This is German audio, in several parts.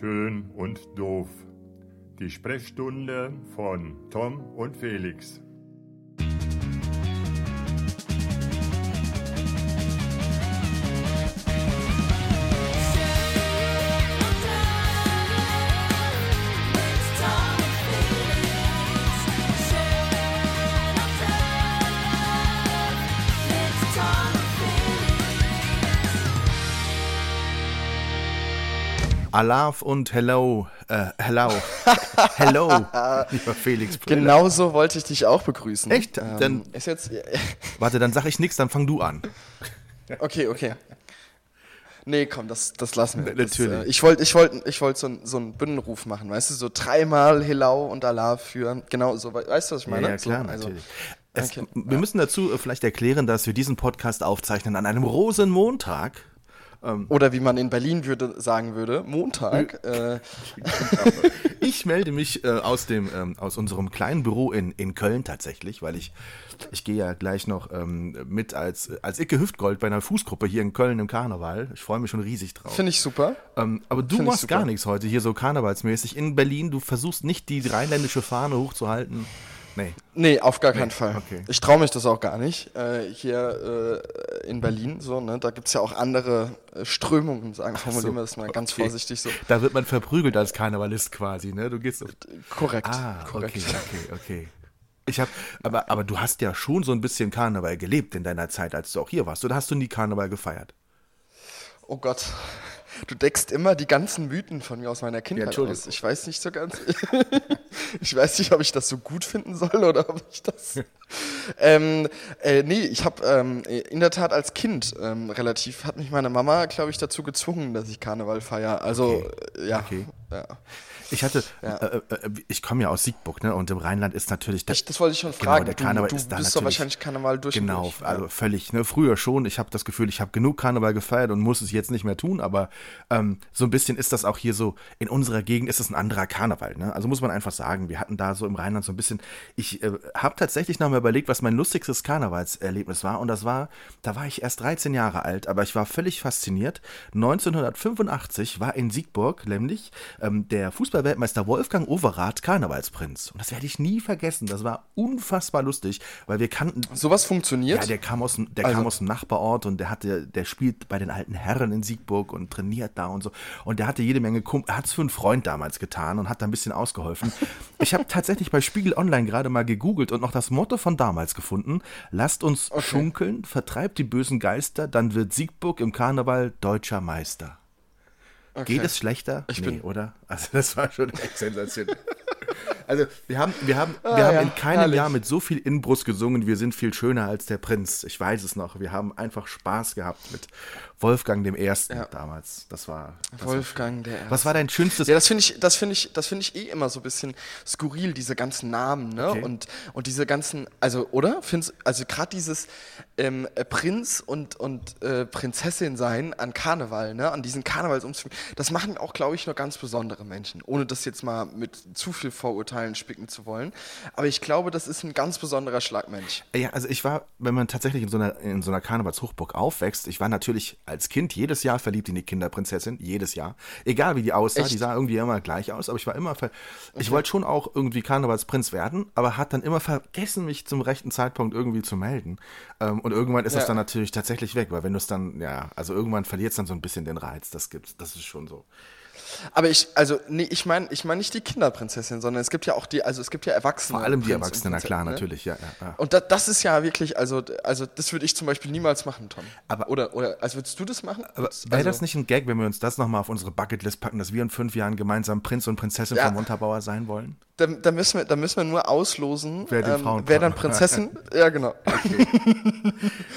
Schön und doof. Die Sprechstunde von Tom und Felix. Alaf und Hello. Äh, hello. hello, lieber Felix. Brüller. Genau so wollte ich dich auch begrüßen. Echt? Ähm, Dann- ist jetzt. Warte, dann sag ich nichts, dann fang du an. Okay, okay. Nee, komm, das, das lassen wir. Das, Natürlich. äh, ich wollte ich wollt, ich wollt so, einen- so einen Binnenruf machen, weißt du, so dreimal Hilau und Allah für, genau so, we- weißt du, was ich meine? ja, klar, so, also, natürlich. Es, okay. Wir müssen dazu äh, vielleicht erklären, dass wir diesen Podcast aufzeichnen an einem Rosenmontag. Oder wie man in Berlin würde, sagen würde, Montag. Äh, Ich melde mich äh, aus, dem, ähm, aus unserem kleinen Büro in, in Köln tatsächlich, weil ich, ich gehe ja gleich noch ähm, mit als, als Icke Hüftgold bei einer Fußgruppe hier in Köln im Karneval. Ich freue mich schon riesig drauf. Finde ich super. Ähm, aber du Find machst gar nichts heute hier so karnevalsmäßig. In Berlin, du versuchst nicht die rheinländische Fahne hochzuhalten. Nee. Nee, auf gar keinen Fall. okay. Ich traue mich das auch gar nicht. Äh, hier äh, in Berlin, so, ne, da gibt es ja auch andere äh, Strömungen, sagen, formulieren wir das mal ganz okay. vorsichtig so. Da wird man verprügelt als Karnevalist quasi, ne? Du gehst auf Korrekt. Ah, korrekt. okay, okay, okay. Ich hab, aber, aber du hast ja schon so ein bisschen Karneval gelebt in deiner Zeit, als du auch hier warst. Oder hast du nie Karneval gefeiert? Oh Gott. Du deckst immer die ganzen Mythen von mir aus meiner Kindheit Entschuldigung. aus. Ich weiß nicht so ganz. ich weiß nicht, ob ich das so gut finden soll oder ob ich das. ähm, äh, nee, ich habe ähm, in der Tat als Kind ähm, relativ, hat mich meine Mama, glaube ich, dazu gezwungen, dass ich Karneval feiere. Also, äh, ja. Okay. ja. Ich hatte, Ja. äh, äh, ich komme ja aus Siegburg, ne? Und im Rheinland ist natürlich der, Ich, das wollte ich schon Genau, fragen. der du Karneval du ist da bist doch wahrscheinlich Karneval durch. Genau, durch. also völlig, ne? Früher schon. Ich habe das Gefühl, ich habe genug Karneval gefeiert und muss es jetzt nicht mehr tun, aber ähm, so ein bisschen ist das auch hier so, in unserer Gegend ist es ein anderer Karneval, ne? Also muss man einfach sagen, wir hatten da so im Rheinland so ein bisschen, ich äh, habe tatsächlich noch mal überlegt, was mein lustigstes Karnevalserlebnis war und das war, da war ich erst 13 Jahre alt, aber ich war völlig fasziniert. 1985 war in Siegburg nämlich ähm, der Fußballweltmeister Wolfgang Overath Karnevalsprinz und das werde ich nie vergessen, das war unfassbar lustig, weil wir kannten Sowas funktioniert? ja, der kam aus, dem- der Also- kam aus dem Nachbarort und der hatte, der spielt bei den alten Herren in Siegburg und trainiert da und so. Und der hatte jede Menge Kumpel, er hat es für einen Freund damals getan und hat da ein bisschen ausgeholfen. Ich habe tatsächlich bei Spiegel Online gerade mal gegoogelt und noch das Motto von damals gefunden. Lasst uns schunkeln, vertreibt die bösen Geister, dann wird Siegburg im Karneval deutscher Meister. Okay. Geht es schlechter? Ich nee, bin- oder? Also das war schon echt sensationell. Also wir haben, wir haben, wir Ah, haben ja, in keinem herrlich. Jahr mit so viel Inbrust gesungen, wir sind viel schöner als der Prinz. Ich weiß es noch. Wir haben einfach Spaß gehabt mit Wolfgang dem Ersten Ja. damals. Das war. Das Wolfgang der War, was war dein schönstes? Ja, das finde ich, das finde ich, das finde ich eh immer so ein bisschen skurril, diese ganzen Namen, ne? Okay. Und, und diese ganzen, also, oder? Find's, also gerade dieses ähm, äh, Prinz und, und äh, Prinzessin sein an Karneval, ne? An diesen Karnevalsumzügen, das machen auch, glaube ich, nur ganz besondere Menschen, ohne das jetzt mal mit zu viel Vorurteilen spicken zu wollen. Aber ich glaube, das ist ein ganz besonderer Schlagmensch. Ja, also ich war, wenn man tatsächlich in so einer, in so einer Karnevalshochburg aufwächst, ich war natürlich als Kind jedes Jahr verliebt in die Kinderprinzessin, jedes Jahr. Egal wie die aussah, Echt? die sah irgendwie immer gleich aus, aber ich war immer, ver ich wollte schon auch irgendwie Karnevalsprinz werden, aber hat dann immer vergessen, mich zum rechten Zeitpunkt irgendwie zu melden. Ähm, und irgendwann ist das Ja. dann natürlich tatsächlich weg, weil wenn du es dann, ja, also irgendwann verliert es dann so ein bisschen den Reiz, das gibt's, das ist schon so. Aber ich, also, nee, ich meine ich mein nicht die Kinderprinzessin, sondern es gibt ja auch die, also es gibt ja Erwachsene. Vor allem die Erwachsenen, na klar, ne? natürlich, ja, ja, ja. Und da, das ist ja wirklich, also, also das würde ich zum Beispiel niemals machen, Tom. Aber- oder, oder, also würdest du das machen? Aber also, wäre das nicht ein Gag, wenn wir uns das nochmal auf unsere Bucketlist packen, dass wir in fünf Jahren gemeinsam Prinz und Prinzessin Ja. von Montabaur sein wollen? Da, da, müssen wir, da müssen wir nur auslosen, Wer ähm, wer dann Prinzessin. ja, genau.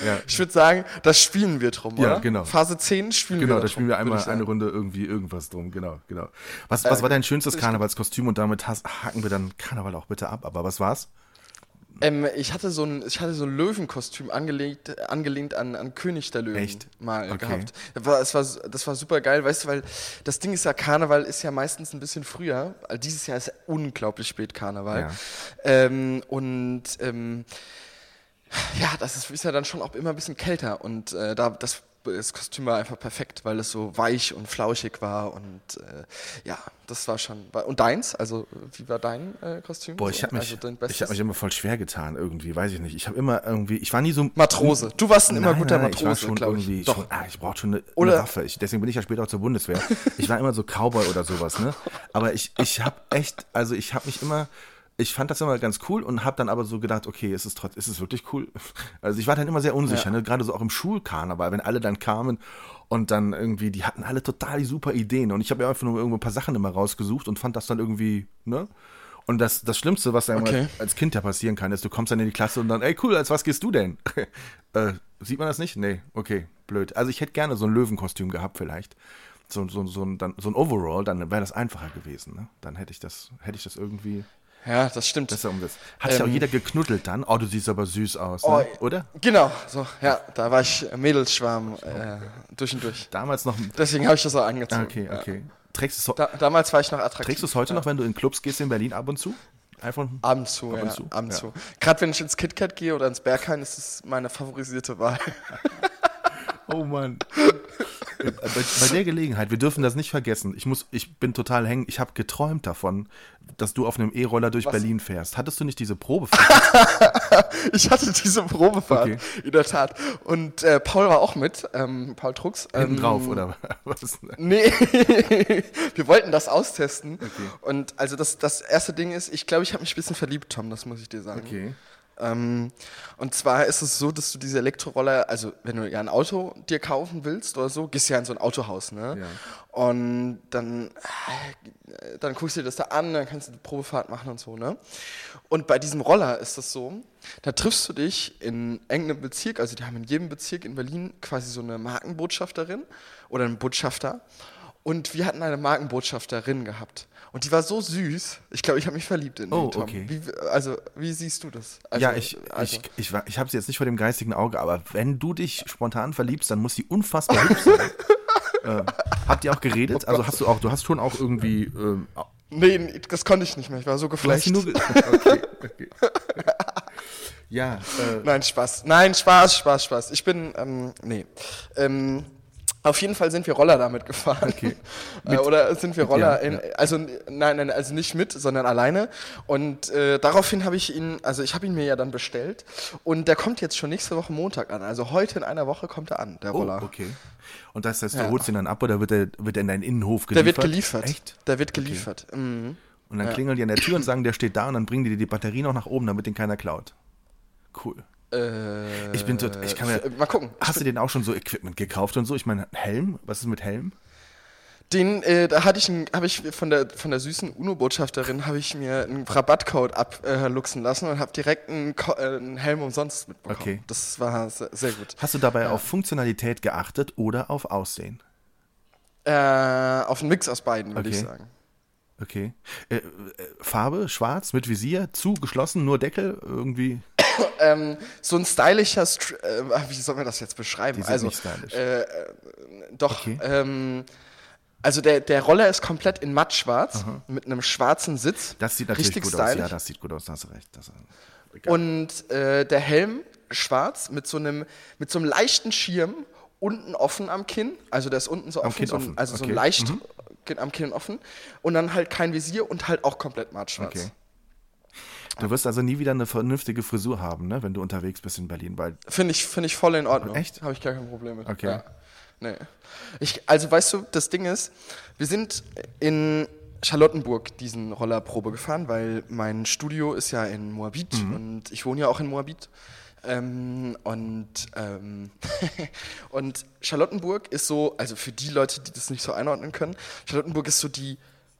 Ja. Ich würde sagen, das spielen wir drum, Ja, oder? genau. Phase 10 spielen Genau, wir da spielen wir einmal eine Runde irgendwie irgendwas drum. Genau, genau. Was, was war dein schönstes Karnevalskostüm? Und damit has- haken wir dann Karneval auch bitte ab. Aber was war's? Ähm, ich hatte so ein, ich hatte so ein Löwenkostüm angelegt, angelehnt an, an König der Löwen Echt? mal Okay. gehabt. Das war, das, war, das war super geil, weißt du, weil das Ding ist ja, Karneval ist ja meistens ein bisschen früher. Also dieses Jahr ist unglaublich spät Karneval. Ja. Ähm, und ähm, ja, das ist, ist ja dann schon auch immer ein bisschen kälter. Und äh, da, das das Kostüm war einfach perfekt, weil es so weich und flauschig war und äh, ja, das war schon. Und deins? Also, wie war dein äh, Kostüm? Boah, ich habe mich, also ich hab mich immer voll schwer getan irgendwie, weiß ich nicht. Ich habe immer irgendwie, ich war nie so. Matrose. Du warst ein immer Nein, guter nein, ich war Matrose, schon irgendwie, ich. Doch. schon, ah, ich brauchte schon eine, Oder- eine Waffe. Ich, deswegen bin ich ja später auch zur Bundeswehr. Ich war immer so Cowboy oder sowas, ne? Aber ich, ich habe echt, also ich habe mich immer, ich fand das immer ganz cool und habe dann aber so gedacht, okay, ist es trotz, ist es wirklich cool? Also ich war dann immer sehr unsicher, Ja. ne? gerade so auch im Schulkarneval, wenn alle dann kamen und dann irgendwie, die hatten alle total die super Ideen und ich habe mir einfach nur irgendwo ein paar Sachen immer rausgesucht und fand das dann irgendwie, ne? Und das, das Schlimmste, was einem Okay. als, als Kind ja passieren kann, ist, du kommst dann in die Klasse und dann, ey cool, als was gehst du denn? äh, sieht man das nicht? Nee, okay, blöd. Also ich hätte gerne so ein Löwenkostüm gehabt vielleicht. So, so, so, ein, dann, so ein Overall, dann wäre das einfacher gewesen. Ne? Dann hätte ich das, hätte ich das irgendwie Ja, das stimmt. besser umgesetzt. Hat sich auch Ähm, jeder geknuddelt dann. Oh, du siehst aber süß aus, Oh, ne? oder? Genau, so, ja, da war ich Mädelsschwarm äh, durch und durch. Damals noch. Deswegen habe ich das auch angezogen. Okay, okay. Trägst du es Da, damals war ich noch attraktiv. trägst du es heute noch, wenn du in Clubs gehst in Berlin ab und zu? Einfach. Abends zu, Ab ja. und zu, Abends ja. zu. Gerade wenn ich ins KitKat gehe oder ins Berghain, ist es meine favorisierte Wahl. Oh Mann. Äh, bei, bei der Gelegenheit, wir dürfen das nicht vergessen. Ich muss, ich bin total hängen. Ich habe geträumt davon, dass du auf einem E-Roller durch Berlin fährst. Hattest du nicht diese Probefahrt? Ich hatte diese Probefahrt, Okay. in der Tat. Und äh, Paul war auch mit, ähm, Paul Trux. hinten ähm, drauf oder was? Nee, wir wollten das austesten. Und also das, das erste Ding ist, ich glaube, ich habe mich ein bisschen verliebt, Tom, das muss ich dir sagen. Okay. Ähm, und zwar ist es so, dass du diese Elektroroller, also wenn du ja ein Auto dir kaufen willst oder so, gehst ja in so ein Autohaus, ne? Ja. Und dann, äh, dann guckst du dir das da an, dann kannst du die Probefahrt machen und so, ne? Und bei diesem Roller ist das so, da triffst du dich in irgendeinem Bezirk, also die haben in jedem Bezirk in Berlin quasi so eine Markenbotschafterin oder einen Botschafter. Und wir hatten eine Markenbotschafterin gehabt. Und die war so süß. Ich glaube, ich habe mich verliebt in Oh, die, Tom. okay. Wie, also, wie siehst du das? Also, ja, ich, also, ich, ich, ich habe sie jetzt nicht vor dem geistigen Auge, aber wenn du dich spontan verliebst, dann muss sie unfassbar hübsch sein. äh, habt ihr auch geredet? Oh also hast du auch, du hast schon auch irgendwie. Ähm, Nee, nee, das konnte ich nicht mehr. Ich war so geflasht. Ge okay, okay. ja, äh, Nein, Spaß. Nein, Spaß, Spaß, Spaß. Ich bin, ähm, nee. Ähm, auf jeden Fall sind wir Roller damit gefahren. Okay. Äh, oder sind wir Roller ja, in, also nein, nein, also nicht mit, sondern alleine. Und äh, daraufhin habe ich ihn, also ich habe ihn mir ja dann bestellt und der kommt jetzt schon nächste Woche Montag an. Also heute in einer Woche kommt er an, der oh, Roller. okay. Und das heißt, du Ja. holst ihn dann ab oder wird er, wird er in deinen Innenhof Der geliefert? wird geliefert. Echt? Der wird geliefert. Mhm. Und dann klingeln die an der Tür und sagen, der steht da und dann bringen die dir die Batterie noch nach oben, damit den keiner klaut. Cool. Äh, Ich bin tot, ich kann mir, äh, mal gucken. Hast du den auch schon so Equipment gekauft und so? Ich meine, Helm? Was ist mit Helm? Den, äh, da hatte ich, habe ich von der von der süßen UNO-Botschafterin habe ich mir einen Rabattcode abluchsen lassen und habe direkt einen, Ko äh, einen Helm umsonst mitbekommen. Okay. Das war sehr, sehr gut. Hast du dabei auf Funktionalität geachtet oder auf Aussehen? Äh, auf einen Mix aus beiden, würde ich Okay. sagen. Okay. Äh, äh, Farbe, schwarz, mit Visier, zu, geschlossen, nur Deckel, irgendwie. Ähm, so ein stylischer, Str äh, wie soll man das jetzt beschreiben? Also. Äh, äh, doch, Okay. ähm, also der, der Roller ist komplett in matt schwarz, mit einem schwarzen Sitz. Das sieht natürlich Richtig gut stylisch. aus. Ja, das sieht gut aus, da hast du recht. Das. Und äh, der Helm schwarz mit so einem mit so einem leichten Schirm unten offen am Kinn, also der ist unten so Am offen, Kinn so ein, offen, also so okay. Mhm. leicht Kinn- am Kinn offen und dann halt kein Visier und halt auch komplett mattschwarz. Okay. Du wirst also nie wieder eine vernünftige Frisur haben, ne, wenn du unterwegs bist in Berlin, Finde ich finde ich voll in Ordnung. Echt? Habe ich gar kein Problem mit. Okay. Ja. Nee. Ich, also weißt du, das Ding ist, wir sind in Charlottenburg diesen Roller Probe gefahren, weil mein Studio ist ja in Moabit Mhm. und ich wohne ja auch in Moabit. Ähm, und, ähm, und Charlottenburg ist so, also für die Leute, die das nicht so einordnen können, Charlottenburg ist so die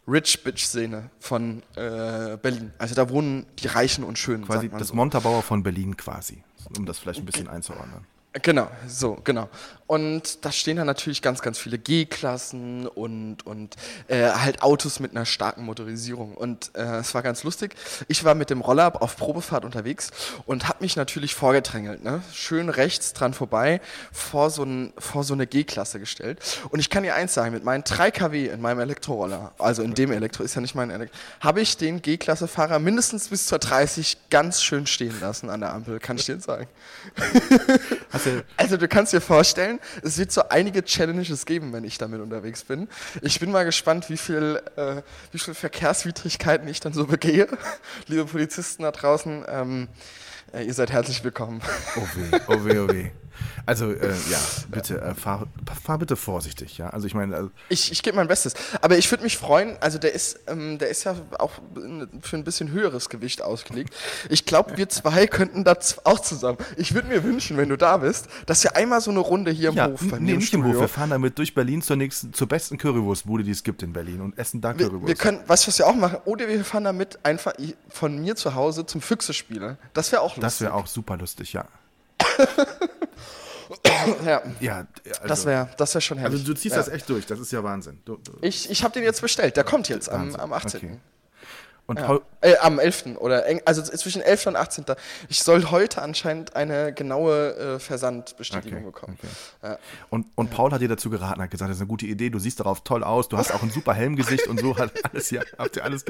Rich Bitch-Szene von äh, Berlin. Also da wohnen die Reichen und Schönen. quasi das so. Montabaur von Berlin quasi, um das vielleicht ein bisschen einzuordnen. Genau, so, genau. Und da stehen dann natürlich ganz, ganz viele G-Klassen und, und äh, halt Autos mit einer starken Motorisierung. Und äh, es war ganz lustig. Ich war mit dem Roller auf Probefahrt unterwegs und habe mich natürlich vorgedrängelt. Ne? Schön rechts dran vorbei, vor so, ein, vor so eine G-Klasse gestellt. Und ich kann dir eins sagen, mit meinen 3 kW in meinem Elektroroller, also in dem Elektro, ist ja nicht mein Elektro, habe ich den G-Klasse-Fahrer mindestens bis zur 30 ganz schön stehen lassen an der Ampel, kann ich dir sagen. Hast Erzähl. Also du kannst dir vorstellen, es wird so einige Challenges geben, wenn ich damit unterwegs bin. Ich bin mal gespannt, wie viel, äh, wie viel Verkehrswidrigkeiten ich dann so begehe. Liebe Polizisten da draußen, ähm, äh, ihr seid herzlich willkommen. Oh weh, oh weh, oh weh. Also, äh, ja, bitte, äh, fahr, fahr bitte vorsichtig, ja. Also ich meine, also, Ich, ich gebe mein Bestes. Aber ich würde mich freuen, also der ist, ähm, der ist ja auch für ein bisschen höheres Gewicht ausgelegt. Ich glaube, wir zwei könnten da auch zusammen. Ich würde mir wünschen, wenn du da bist, dass wir einmal so eine Runde hier im ja, Hof bei nee, mir im nicht im Hof. Wir fahren damit durch Berlin zur nächsten, zur besten Currywurstbude, die es gibt in Berlin und essen da Wir, Currywurst. wir können, weißt du, was wir auch machen? Oder wir fahren damit einfach von mir zu Hause zum Füchse-Spielen. Das wäre auch lustig. das wäre auch super lustig, ja. Ja, Ja, also, das wäre das wär schon also herrlich. du ziehst ja. das echt durch, das ist ja Wahnsinn. Du, du, Ich, ich habe den jetzt bestellt. Der kommt jetzt am, am 18. Okay. Und Ja. Äh, am 11. oder also zwischen 11. und 18. Ich soll heute anscheinend eine genaue äh, Versandbestätigung Okay, bekommen. okay. Ja. Und, und Paul hat dir dazu geraten, hat gesagt, das ist eine gute Idee, du siehst darauf toll aus, du hast auch ein super Helmgesicht und so, hat alles ja, habt ihr alles.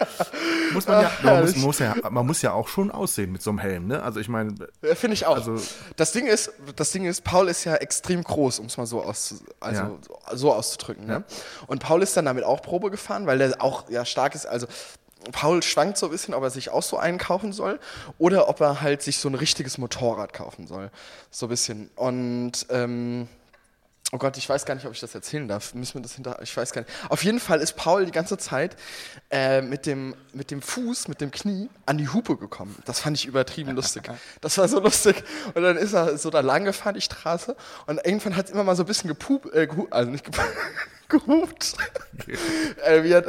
Muss man ja, man muss, muss ja, man muss ja auch schon aussehen mit so einem Helm, ne? Also ich meine, Ja, Finde ich auch. Also- das, Ding ist, das Ding ist, Paul ist ja extrem groß, um es mal so, auszu also, Ja. so, so auszudrücken. Ne? Und Paul ist dann damit auch Probe gefahren, weil der auch ja, stark ist. Also Paul schwankt so ein bisschen, ob er sich auch so einen kaufen soll oder ob er halt sich so ein richtiges Motorrad kaufen soll. So ein bisschen. Und ähm, Oh Gott, ich weiß gar nicht, ob ich das erzählen darf. Müssen wir das hinter. Ich weiß gar nicht. Auf jeden Fall ist Paul die ganze Zeit äh, mit, dem, mit dem Fuß, mit dem Knie an die Hupe gekommen. Das fand ich übertrieben lustig. Das war so lustig. Und dann ist er so da lang gefahren, die Straße. Und irgendwann hat es immer mal so ein bisschen gepup, äh, gehu also nicht gehupt. äh, wie er,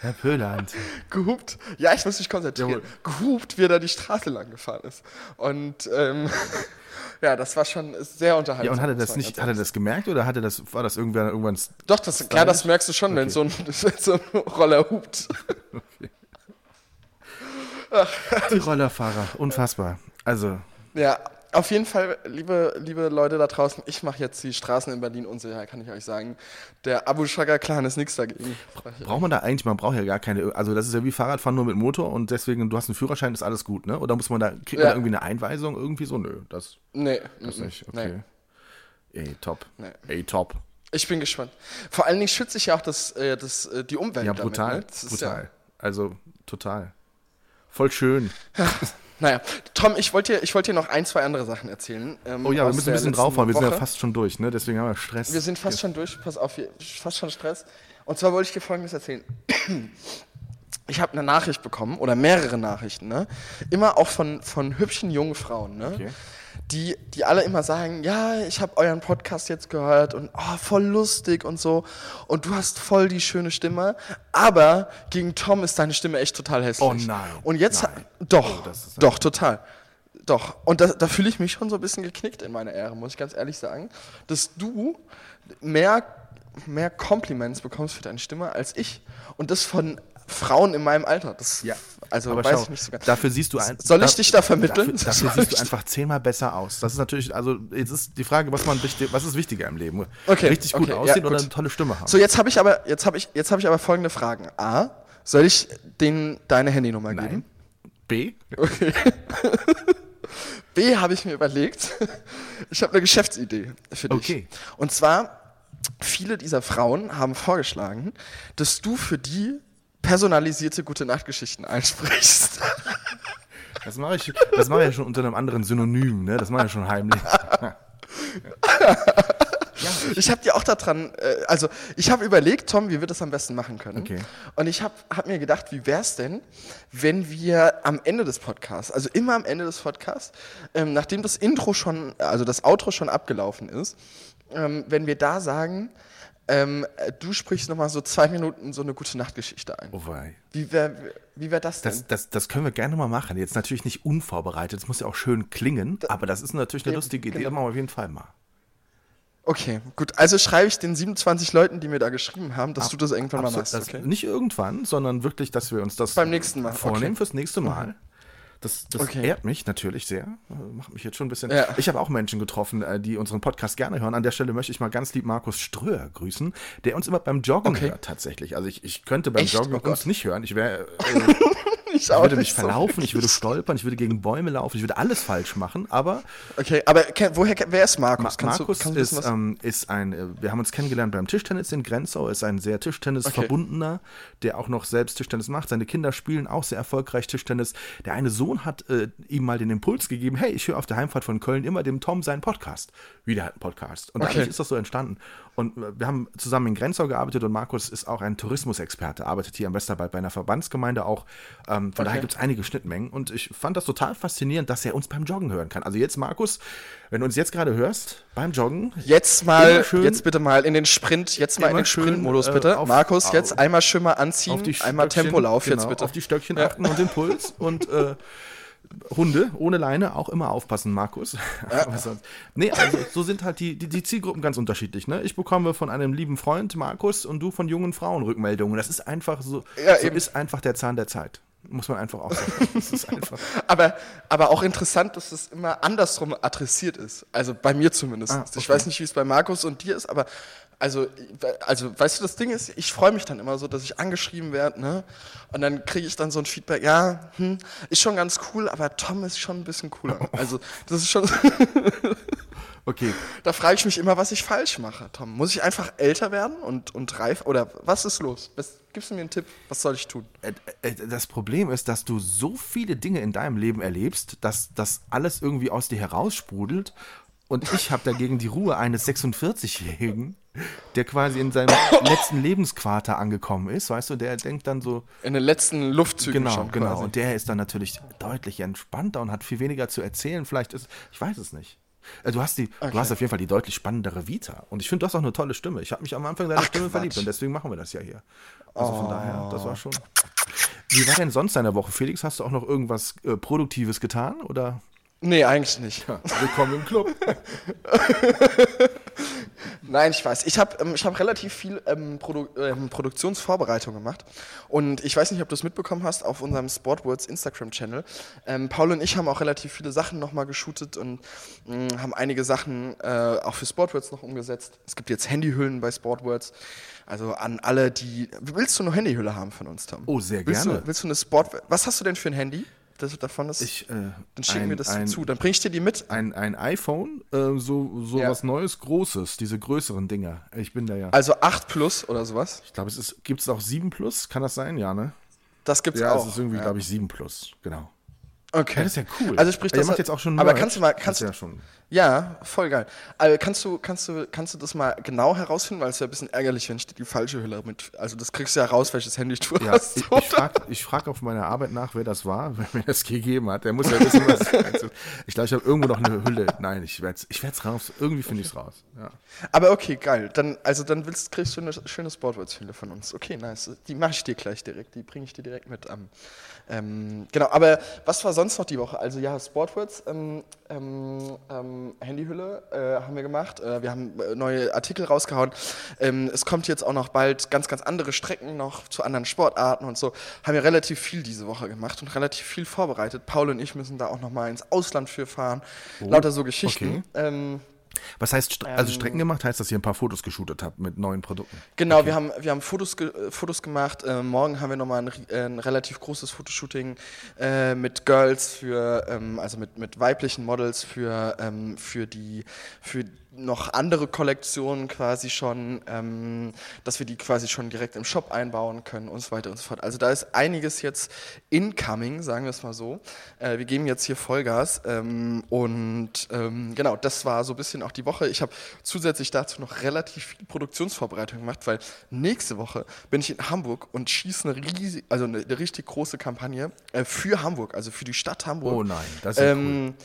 Herr Pöland. gehupt. Ja, ich muss mich konzentrieren. Jawohl. Gehupt, wie er da die Straße lang gefahren ist. Und ähm, ja, das war schon sehr unterhaltsam. Ja, und hat er das man nicht, hat er das gemerkt oder hatte das, war das irgendwann, irgendwann Doch, das, klar, das merkst du schon, wenn so ein, wenn so ein Roller hupt. die Rollerfahrer? Unfassbar. Also, Ja, auf jeden Fall, liebe, liebe Leute da draußen, ich mache jetzt die Straßen in Berlin unsicher, kann ich euch sagen. Der Abu Shaka Clan ist nichts dagegen. braucht man da eigentlich, man braucht ja gar keine, also das ist ja wie Fahrradfahren nur mit Motor und deswegen, du hast einen Führerschein, ist alles gut, ne? Oder muss man da, kriegt man Ja. da irgendwie eine Einweisung irgendwie so? Nö, das, Nee, das mm, nicht, nee. okay. Ey, top. Nee. Ey, top. Ich bin gespannt. Vor allen Dingen schütze ich ja auch das, äh, das, äh, die Umwelt. Ja, damit, brutal, ne? Das ist brutal. Also, total. Voll schön. Ja, naja, Tom, ich wollte dir, ich wollte dir noch ein, zwei andere Sachen erzählen. ähm, Oh ja, wir müssen ein bisschen draufhauen, wir sind ja Woche. fast schon durch, ne? Deswegen haben wir Stress. Wir sind fast schon durch, pass auf, fast schon Stress. Und zwar wollte ich dir Folgendes erzählen. Ich habe eine Nachricht bekommen, oder mehrere Nachrichten, ne? Immer auch von, von hübschen jungen Frauen, ne? Okay. Die, die alle immer sagen, ja, ich habe euren Podcast jetzt gehört und oh, voll lustig und so. Und du hast voll die schöne Stimme. Aber gegen Tom ist deine Stimme echt total hässlich. Oh nein, Und jetzt, nein. doch, Oh, doch, total. Doch. Und da, da fühle ich mich schon so ein bisschen geknickt in meiner Ehre, muss ich ganz ehrlich sagen, dass du mehr, mehr Compliments bekommst für deine Stimme als ich. Und das von Frauen in meinem Alter. Das, Ja. Also Aber weiß schau, ich nicht so ganz. dafür siehst du ein, Soll ich dich da vermitteln? Dafür, dafür siehst du einfach zehnmal besser aus. Das ist natürlich, also jetzt ist die Frage, was man was ist wichtiger im Leben? Okay, Richtig gut okay, ja, aussehen oder gut. eine tolle Stimme haben? So, jetzt habe ich aber, jetzt habe ich, jetzt habe ich aber folgende Fragen. A, soll ich denen deine Handynummer geben? Nein. B? B habe ich mir überlegt, ich habe eine Geschäftsidee für dich. Okay. Und zwar, viele dieser Frauen haben vorgeschlagen, dass du für die personalisierte gute Nachtgeschichten einsprichst. Das mache ich, das mache ich ja schon unter einem anderen Synonym, ne? Das mache ich ja schon heimlich. Ich habe dir auch daran, äh, also ich habe überlegt, Tom, wie wir das am besten machen können. Okay. Und ich habe hab mir gedacht, wie wäre es denn, wenn wir am Ende des Podcasts, also immer am Ende des Podcasts, ähm, nachdem das Intro schon, also das Outro schon abgelaufen ist, ähm, wenn wir da sagen, ähm, äh, du sprichst nochmal so zwei Minuten so eine gute Nachtgeschichte ein. Oh wei. Wie wäre wie wär das denn? Das, das, das können wir gerne mal machen. Jetzt natürlich nicht unvorbereitet, es muss ja auch schön klingen, aber das ist natürlich eine Eben, lustige Idee, genau. machen wir auf jeden Fall mal. okay, gut. Also schreibe ich den 27 Leuten, die mir da geschrieben haben, dass du das irgendwann mal machst. Okay? Nicht irgendwann, sondern wirklich, dass wir uns das Beim nächsten Mal, vornehmen okay. fürs nächste Mal. Das, das Okay. ehrt mich natürlich sehr. Äh, Macht mich jetzt schon ein bisschen. Ja. Ich habe auch Menschen getroffen, äh, die unseren Podcast gerne hören. An der Stelle möchte ich mal ganz lieb Markus Ströer grüßen, der uns immer beim Joggen Okay. hört tatsächlich. Also ich, ich könnte beim Echt? Joggen Oh uns nicht hören. Ich wäre. Äh, ich würde mich verlaufen, ich würde stolpern, ich würde gegen Bäume laufen, ich würde alles falsch machen, aber. Okay, aber woher, wer ist Markus? Ma Markus du, ist, ähm, ist ein, äh, wir haben uns kennengelernt beim Tischtennis in Grenzau, ist ein sehr Tischtennis-Verbundener, okay. der auch noch selbst Tischtennis macht. Seine Kinder spielen auch sehr erfolgreich Tischtennis. Der eine Sohn hat äh, ihm mal den Impuls gegeben, hey, ich höre auf der Heimfahrt von Köln immer dem Tom seinen Podcast. Wieder hat einen Podcast. Und okay. dadurch ist das so entstanden. Und äh, wir haben zusammen in Grenzau gearbeitet und Markus ist auch ein Tourismusexperte, arbeitet hier am Westerwald bei einer Verbandsgemeinde auch. Ähm, von okay. daher gibt es einige Schnittmengen und ich fand das total faszinierend, dass er uns beim Joggen hören kann. Also jetzt, Markus, wenn du uns jetzt gerade hörst, beim Joggen. Jetzt mal, schön, jetzt bitte mal in den Sprint, jetzt mal in den Sprintmodus äh, bitte. Auf, Markus, jetzt einmal Schimmer anziehen, einmal Tempolauf genau, jetzt bitte. Auf die Stöckchen ja. achten und den Puls und äh, Hunde ohne Leine auch immer aufpassen, Markus. Ja. nee, also so sind halt die, die, die, Zielgruppen ganz unterschiedlich. Ne? Ich bekomme von einem lieben Freund, Markus, und du von jungen Frauen Rückmeldungen. Das ist einfach so, ja, so ist einfach der Zahn der Zeit. Muss man einfach auch sagen. Das ist einfach. aber, aber auch interessant, dass es immer andersrum adressiert ist. Also bei mir zumindest. Ah, okay. Ich weiß nicht, wie es bei Markus und dir ist, aber also, also, weißt du, das Ding ist, ich freue mich dann immer so, dass ich angeschrieben werde, ne? Und dann kriege ich dann so ein Feedback, ja, hm, ist schon ganz cool, aber Tom ist schon ein bisschen cooler. Also, das ist schon. okay. Da frage ich mich immer, was ich falsch mache, Tom. Muss ich einfach älter werden und, und reif? Oder was ist los? Was, gibst du mir einen Tipp? Was soll ich tun? Äh, äh, das Problem ist, dass du so viele Dinge in deinem Leben erlebst, dass das alles irgendwie aus dir heraussprudelt. Und ich habe dagegen die Ruhe eines 46-Jährigen der quasi in seinem letzten Lebensquarter angekommen ist, weißt du, der denkt dann so. In den letzten Luftzügen genau, schon. Genau, genau. Und der ist dann natürlich deutlich entspannter und hat viel weniger zu erzählen. Vielleicht ist, ich weiß es nicht. Äh, du hast, die, okay. du hast auf jeden Fall die deutlich spannendere Vita. Und ich finde, du hast auch eine tolle Stimme. Ich habe mich am Anfang deiner Ach, Stimme Quatsch. verliebt und deswegen machen wir das ja hier. Also von daher, das war schon. Wie war denn sonst deine Woche, Felix? Hast du auch noch irgendwas äh, Produktives getan? Oder? Nee, eigentlich nicht. Ja, willkommen im Club. Nein, ich weiß. Ich habe ähm, hab relativ viel ähm, Produ ähm, Produktionsvorbereitung gemacht. Und ich weiß nicht, ob du es mitbekommen hast auf unserem Sportwords Instagram-Channel. Ähm, Paul und ich haben auch relativ viele Sachen nochmal geshootet und mh, mm, haben einige Sachen äh, auch für Sportwords noch umgesetzt. Es gibt jetzt Handyhüllen bei Sportwords. Also an alle, die. Willst du eine Handyhülle haben von uns, Tom? Oh, sehr willst gerne. Du, willst du eine Sport. Was hast du denn für ein Handy? Das, davon ist, ich, äh, dann schicken wir das ein, zu. Dann bring ich dir die mit. Ein, ein iPhone, äh, so, so ja. was Neues, Großes, diese größeren Dinger. Ich bin da ja. Also 8 Plus oder sowas? Ich glaube, es ist, gibt es auch 7 Plus? Kann das sein? Ja, ne? Das gibt es ja, auch. Ja, es ist irgendwie, ja. glaube ich, 7 Plus, genau. Okay. Ja, das ist ja cool. Also sprich, das macht jetzt auch schon Aber kannst du mal, kannst du, ja schon. Ja, voll geil. Also kannst du, kannst du, kannst du das mal genau herausfinden, weil es ist ja ein bisschen ärgerlich, wenn ich dir die falsche Hülle mit, also das kriegst du ja raus, welches Handy du ja, hast. Ich, ich frage frag auf meiner Arbeit nach, wer das war, wer mir das gegeben hat. Der muss ja wissen, was Ich glaube, ich habe irgendwo noch eine Hülle. Nein, ich werde es ich raus. Irgendwie finde ich es raus. Ja. Aber okay, geil. Dann, also dann willst, kriegst du eine schöne Sportworts-Hülle von uns. Okay, nice. Die mache ich dir gleich direkt. Die bringe ich dir direkt mit. Ähm, genau, aber was war sonst noch die Woche? Also ja, Sportwords, ähm, ähm, ähm Handyhülle, äh, haben wir gemacht. Äh, wir haben äh, neue Artikel rausgehauen. Ähm, es kommt jetzt auch noch bald ganz, ganz andere Strecken noch zu anderen Sportarten und so. Haben wir relativ viel diese Woche gemacht und relativ viel vorbereitet. Paul und ich müssen da auch noch mal ins Ausland für fahren. Oh, Lauter so Geschichten. Okay. Ähm, was heißt, also Strecken gemacht, heißt, dass ihr ein paar Fotos geshootet habt mit neuen Produkten? Genau, okay. wir haben, wir haben Fotos, ge Fotos gemacht. Äh, morgen haben wir nochmal ein, äh, ein relativ großes Fotoshooting äh, mit Girls für, ähm, also mit, mit weiblichen Models für, ähm, für die, für noch andere Kollektionen quasi schon, ähm, dass wir die quasi schon direkt im Shop einbauen können und so weiter und so fort. Also da ist einiges jetzt incoming, sagen wir es mal so. Äh, wir geben jetzt hier Vollgas ähm, und ähm, genau, das war so ein bisschen auch die Woche. Ich habe zusätzlich dazu noch relativ viel Produktionsvorbereitung gemacht, weil nächste Woche bin ich in Hamburg und schieße eine, riesig, also eine, eine richtig große Kampagne äh, für Hamburg, also für die Stadt Hamburg. Oh nein, das ist ja ähm, cool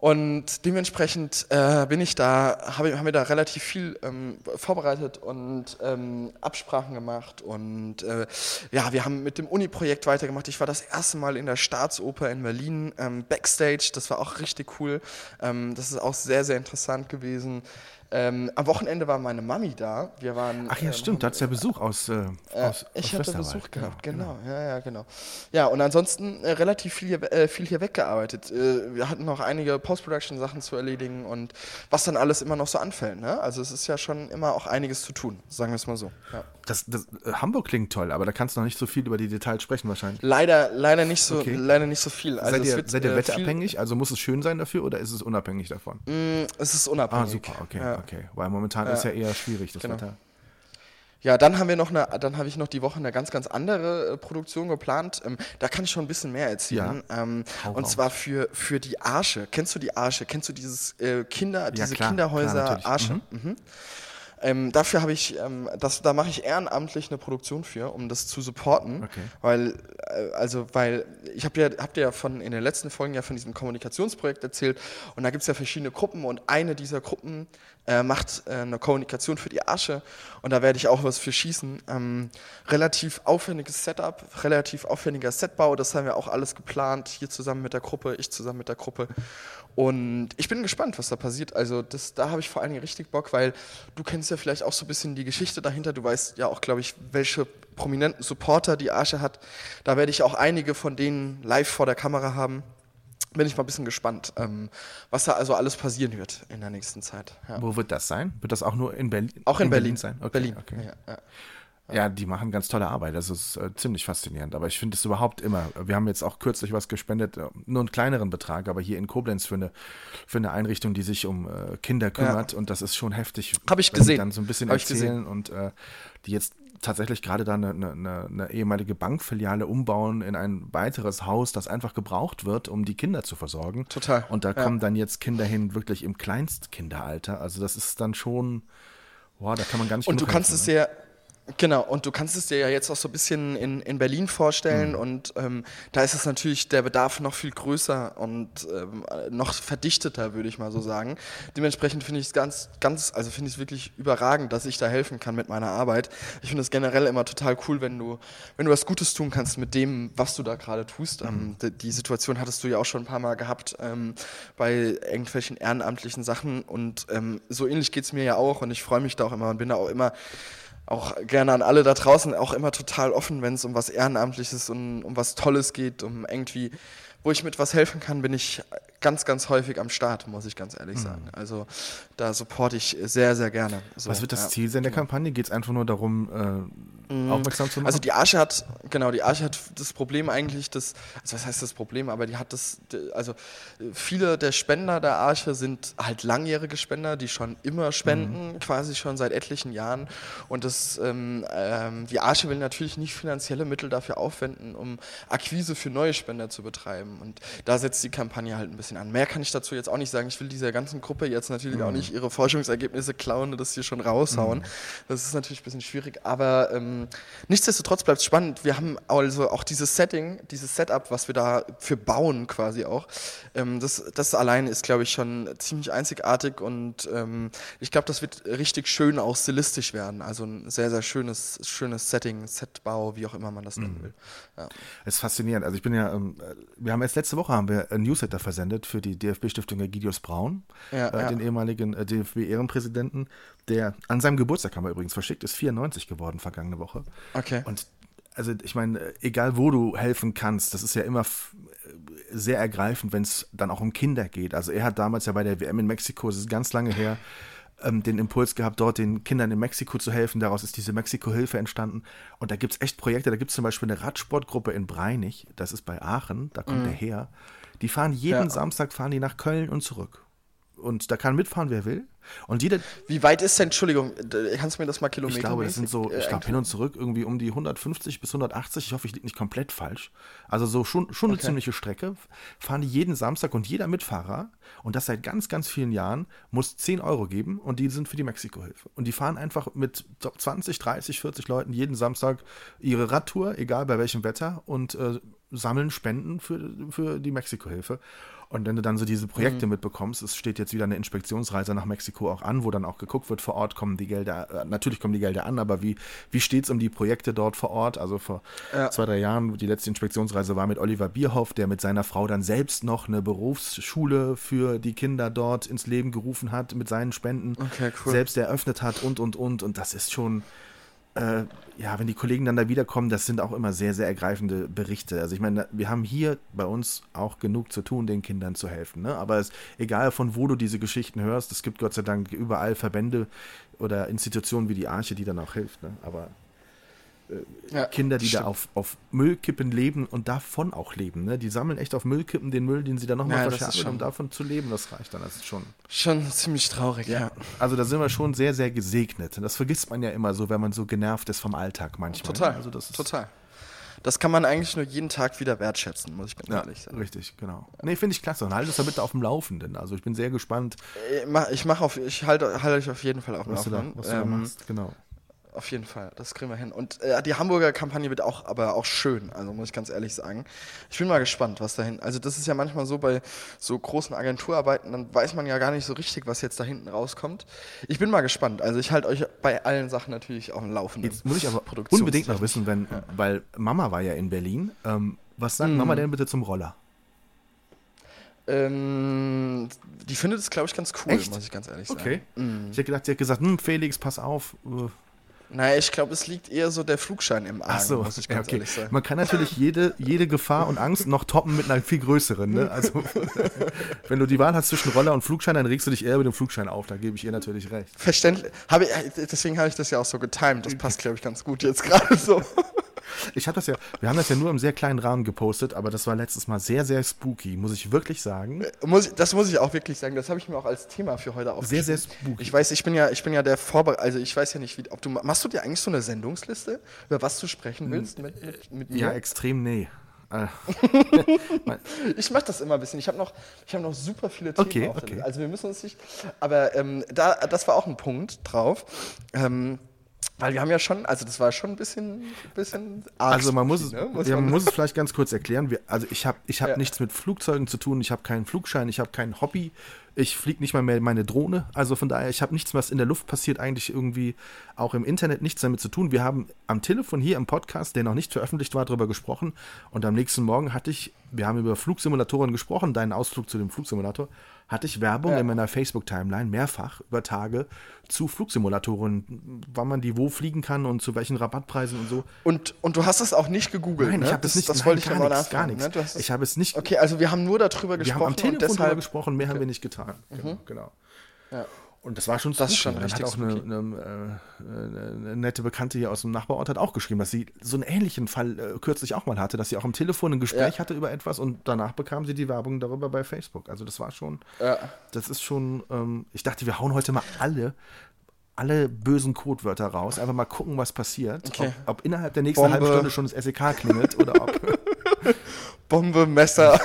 und dementsprechend äh, bin ich da, hab, haben wir da relativ viel ähm, vorbereitet und ähm, Absprachen gemacht. Und äh, ja, wir haben mit dem Uni-Projekt weitergemacht. Ich war das erste Mal in der Staatsoper in Berlin ähm, backstage. Das war auch richtig cool. Ähm, das ist auch sehr, sehr interessant gewesen. Ähm, am Wochenende war meine Mami da. Wir waren. Ach ja, ähm, stimmt, da hattest ja Besuch aus, äh, aus ich aus hatte. Besuch gehabt, genau. Ja, ja, genau. Ja, und ansonsten äh, relativ viel hier, äh, viel hier weggearbeitet. Äh, wir hatten noch einige Post-Production-Sachen zu erledigen und was dann alles immer noch so anfällt. Ne? Also es ist ja schon immer auch einiges zu tun, sagen wir es mal so. Ja. Das, das, äh, Hamburg klingt toll, aber da kannst du noch nicht so viel über die Details sprechen wahrscheinlich. Leider, leider nicht so, Okay. leider nicht so viel. Also seid ihr, wird, seid ihr äh, wetterabhängig? Also muss es schön sein dafür oder ist es unabhängig davon? Viel, es ist Ah, unabhängig. super, okay, Ja. okay. Weil momentan ist ja eher schwierig, das Genau. Wetter. Ja, dann haben wir noch eine, dann habe ich noch die Woche eine ganz, ganz andere äh, Produktion geplant. Ähm, da kann ich schon ein bisschen mehr erzählen. Ähm, Hau und raus. zwar für, für die Arsche. Kennst du die Arsche? Kennst du dieses äh, Kinder, diese klar, Kinderhäuser klar. Arsche? Mhm. Ähm, dafür habe ich, ähm, das, da mache ich ehrenamtlich eine Produktion für, um das zu supporten. Okay. Weil, äh, also, weil ich habe ja, habt ihr ja von in den letzten Folgen ja von diesem Kommunikationsprojekt erzählt und da gibt es ja verschiedene Gruppen und eine dieser Gruppen äh, macht äh, eine Kommunikation für die Asche und da werde ich auch was für schießen. Ähm, relativ aufwendiges Setup, relativ aufwendiger Setbau, das haben wir auch alles geplant, hier zusammen mit der Gruppe, ich zusammen mit der Gruppe. Und ich bin gespannt, was da passiert. Also das, da habe ich vor allen Dingen richtig Bock, weil du kennst ja vielleicht auch so ein bisschen die Geschichte dahinter. Du weißt ja auch, glaube ich, welche prominenten Supporter die Asche hat. Da werde ich auch einige von denen live vor der Kamera haben. Bin ich mal ein bisschen gespannt, ähm, was da also alles passieren wird in der nächsten Zeit. Ja. Wo wird das sein? Wird das auch nur in Berlin? Auch in, Berlin. sein? Okay, Berlin. Okay. Ja, ja. Ja, die machen ganz tolle Arbeit. Das ist äh, ziemlich faszinierend. Aber ich finde es überhaupt immer. Wir haben jetzt auch kürzlich was gespendet, äh, nur einen kleineren Betrag, aber hier in Koblenz für eine, für eine Einrichtung, die sich um äh, Kinder kümmert. Und das ist schon heftig. Hab ich wenn die gesehen. dann so ein bisschen Hab ich erzählen und äh, die jetzt tatsächlich gerade da eine, eine, eine, ehemalige Bankfiliale umbauen in ein weiteres Haus, das einfach gebraucht wird, um die Kinder zu versorgen. Total, Und da ja. kommen dann jetzt Kinder hin, wirklich im Kleinstkinderalter. Also das ist dann schon, boah, da kann man gar nicht Und du kannst es ne? Genau, und du kannst es dir ja jetzt auch so ein bisschen in, in Berlin vorstellen und ähm, da ist es natürlich der Bedarf noch viel größer und ähm, noch verdichteter, würde ich mal so sagen. Dementsprechend finde ich es ganz, ganz, also finde ich es wirklich überragend, dass ich da helfen kann mit meiner Arbeit. Ich finde es generell immer total cool, wenn du, wenn du was Gutes tun kannst mit dem, was du da gerade tust. Ähm, die, die Situation hattest du ja auch schon ein paar Mal gehabt ähm, bei irgendwelchen ehrenamtlichen Sachen und ähm, so ähnlich geht es mir ja auch und ich freue mich da auch immer und bin da auch immer auch gerne an alle da draußen auch immer total offen, wenn es um was Ehrenamtliches und um was Tolles geht, um irgendwie, wo ich mit was helfen kann, bin ich ganz, ganz häufig am Start, muss ich ganz ehrlich sagen. Also da supporte ich sehr, sehr gerne. So, Was wird das ja. Ziel sein der Kampagne? Geht es einfach nur darum, äh, aufmerksam zu machen? Also die Arche hat, genau, die Arche hat das Problem eigentlich, dass, also was heißt das Problem, aber die hat das, also viele der Spender der Arche sind halt langjährige Spender, die schon immer spenden, quasi schon seit etlichen Jahren. Und das, ähm, ähm, die Arche will natürlich nicht finanzielle Mittel dafür aufwenden, um Akquise für neue Spender zu betreiben. Und da setzt die Kampagne halt ein bisschen an. Mehr kann ich dazu jetzt auch nicht sagen. Ich will dieser ganzen Gruppe jetzt natürlich auch nicht ihre Forschungsergebnisse klauen und das hier schon raushauen. Das ist natürlich ein bisschen schwierig, aber ähm, nichtsdestotrotz bleibt es spannend. Wir haben also auch dieses Setting, dieses Setup, was wir da für bauen quasi auch. Ähm, das, das allein ist, glaube ich, schon ziemlich einzigartig und ähm, ich glaube, das wird richtig schön auch stilistisch werden. Also ein sehr, sehr schönes, schönes Setting, Setbau, wie auch immer man das nennen will. Ja. Es ist faszinierend. Also ich bin ja, ähm, wir haben jetzt letzte Woche haben wir ein Newsletter versendet für die DFB-Stiftung Egidius Braun, Ja, äh, ja. den ehemaligen äh, DFB-Ehrenpräsidenten, der an seinem Geburtstag haben wir übrigens verschickt, ist 94 geworden vergangene Woche. Okay. Und also ich meine, egal wo du helfen kannst, das ist ja immer sehr ergreifend, wenn es dann auch um Kinder geht. Also er hat damals ja bei der WM in Mexiko, das ist ganz lange her, ähm, den Impuls gehabt, dort den Kindern in Mexiko zu helfen. Daraus ist diese Mexiko-Hilfe entstanden. Und da gibt es echt Projekte. Da gibt es zum Beispiel eine Radsportgruppe in Breinig, das ist bei Aachen, da kommt er her. Die fahren jeden Ja. Samstag fahren die nach Köln und zurück. Und da kann mitfahren, wer will. Und jeder, Wie weit ist denn, Entschuldigung, kannst du mir das mal Kilometer ich glaube, das sind so, ich glaube, hin und zurück irgendwie um die 150 bis 180. Ich hoffe, ich liege nicht komplett falsch. Also so schon, schon eine Okay. ziemliche Strecke. Fahren die jeden Samstag und jeder Mitfahrer, und das seit ganz, ganz vielen Jahren, muss 10 Euro geben und die sind für die Mexiko-Hilfe. Und die fahren einfach mit 20, 30, 40 Leuten jeden Samstag ihre Radtour, egal bei welchem Wetter, und äh, sammeln Spenden für, für die Mexiko-Hilfe. Und wenn du dann so diese Projekte mhm. mitbekommst, es steht jetzt wieder eine Inspektionsreise nach Mexiko auch an, wo dann auch geguckt wird vor Ort, kommen die Gelder, äh, natürlich kommen die Gelder an, aber wie, wie steht es um die Projekte dort vor Ort? Also vor ja. zwei, drei Jahren, die letzte Inspektionsreise war mit Oliver Bierhoff, der mit seiner Frau dann selbst noch eine Berufsschule für die Kinder dort ins Leben gerufen hat, mit seinen Spenden okay, cool. selbst eröffnet hat und, und, und. Und das ist schon, äh, ja, wenn die Kollegen dann da wiederkommen, das sind auch immer sehr, sehr ergreifende Berichte. Also ich meine, wir haben hier bei uns auch genug zu tun, den Kindern zu helfen. Ne? Aber es, egal von wo du diese Geschichten hörst, es gibt Gott sei Dank überall Verbände oder Institutionen wie die Arche, die dann auch hilft. Ne? Aber ja, Kinder, die stimmt. da auf, auf Müllkippen leben und davon auch leben. Ne? Die sammeln echt auf Müllkippen den Müll, den sie dann nochmal ja, verschärfen, um davon zu leben. Das reicht dann. Das ist schon. Schon ziemlich traurig, ja. ja. Also da sind wir schon sehr, sehr gesegnet. Und das vergisst man ja immer so, wenn man so genervt ist vom Alltag manchmal. Total. Ne? Also das total. Das kann man eigentlich nur jeden Tag wieder wertschätzen, muss ich ganz ja, ehrlich sagen. Richtig, genau. Nee, finde ich klasse. Und halt es da bitte auf dem Laufenden. Also ich bin sehr gespannt. Äh, ich auf, ich halte, halte euch auf jeden Fall auf dem Laufenden. was du da ähm, machst, genau. Auf jeden Fall, das kriegen wir hin. Und äh, die Hamburger Kampagne wird auch, aber auch schön, also muss ich ganz ehrlich sagen. Ich bin mal gespannt, was dahin. Also das ist ja manchmal so bei so großen Agenturarbeiten, dann weiß man ja gar nicht so richtig, was jetzt da hinten rauskommt. Ich bin mal gespannt. Also ich halte euch bei allen Sachen natürlich auf dem Laufenden. Jetzt muss ich aber unbedingt noch wissen, wenn, ja. weil Mama war ja in Berlin. Ähm, was sagt mhm. Mama denn bitte zum Roller? Ähm, die findet es, glaube ich, ganz cool, Echt? muss ich ganz ehrlich sagen. Okay. Mhm. Ich hätte gedacht, sie hat gesagt, hm, Felix, pass auf. Äh, naja, ich glaube, es liegt eher so der Flugschein im Argen, Ach so, muss ich ganz ja, okay. ehrlich sagen. Man kann natürlich jede, jede Gefahr und Angst noch toppen mit einer viel größeren. Ne? Also, wenn du die Wahl hast zwischen Roller und Flugschein, dann regst du dich eher mit dem Flugschein auf. Da gebe ich ihr natürlich recht. Verständlich. Hab ich, deswegen habe ich das ja auch so getimed. Das passt, glaube ich, ganz gut jetzt gerade so. Ich habe das ja, wir haben das ja nur im sehr kleinen Rahmen gepostet, aber das war letztes Mal sehr, sehr spooky, muss ich wirklich sagen. Äh, muss, das muss ich auch wirklich sagen. Das habe ich mir auch als Thema für heute aufgeschrieben. Sehr, sehr spooky. Ich weiß, ich bin ja, ich bin ja der Vorbereiter, also ich weiß ja nicht, wie, ob du, machst du dir eigentlich so eine Sendungsliste, über was du sprechen willst mit, mit, mit mir? Ja, extrem nee. Äh. ich mache das immer ein bisschen. Ich habe noch, hab noch super viele Themen. Okay, okay. Also wir müssen uns nicht. Aber ähm, da, das war auch ein Punkt drauf. Ähm, weil wir haben ja schon, also das war schon ein bisschen, bisschen Also man muss, es, ne? muss, ja, man muss es vielleicht ganz kurz erklären. Wir, also ich habe ich hab ja. nichts mit Flugzeugen zu tun, ich habe keinen Flugschein, ich habe kein Hobby, ich fliege nicht mal mehr meine Drohne. Also von daher, ich habe nichts, was in der Luft passiert, eigentlich irgendwie auch im Internet nichts damit zu tun. Wir haben am Telefon hier im Podcast, der noch nicht veröffentlicht war, darüber gesprochen. Und am nächsten Morgen hatte ich, wir haben über Flugsimulatoren gesprochen, deinen Ausflug zu dem Flugsimulator hatte ich Werbung ja. in meiner Facebook-Timeline mehrfach über Tage zu Flugsimulatoren, wann man die wo fliegen kann und zu welchen Rabattpreisen und so. Und, und du hast es auch nicht gegoogelt, Nein, ne? ich habe es nicht, das nein, wollte ich gar nichts, gar nichts. Ne? Ich habe es nicht. Okay, also wir haben nur darüber gesprochen. Wir haben am Telefon deshalb, darüber gesprochen, mehr okay. haben wir nicht getan. Mhm. Genau. genau. Ja. Und das war schon Das schon Dann richtig hat auch eine, eine, eine, nette Bekannte hier aus dem Nachbarort hat auch geschrieben, dass sie so einen ähnlichen Fall äh, kürzlich auch mal hatte, dass sie auch am Telefon ein Gespräch ja. hatte über etwas und danach bekam sie die Werbung darüber bei Facebook. Also das war schon, ja. das ist schon, ähm, ich dachte, wir hauen heute mal alle alle bösen Codewörter raus, einfach mal gucken, was passiert. Okay. Ob, ob, innerhalb der nächsten Bombe. halben Stunde schon das SEK klingelt oder ob. Bombe, Messer.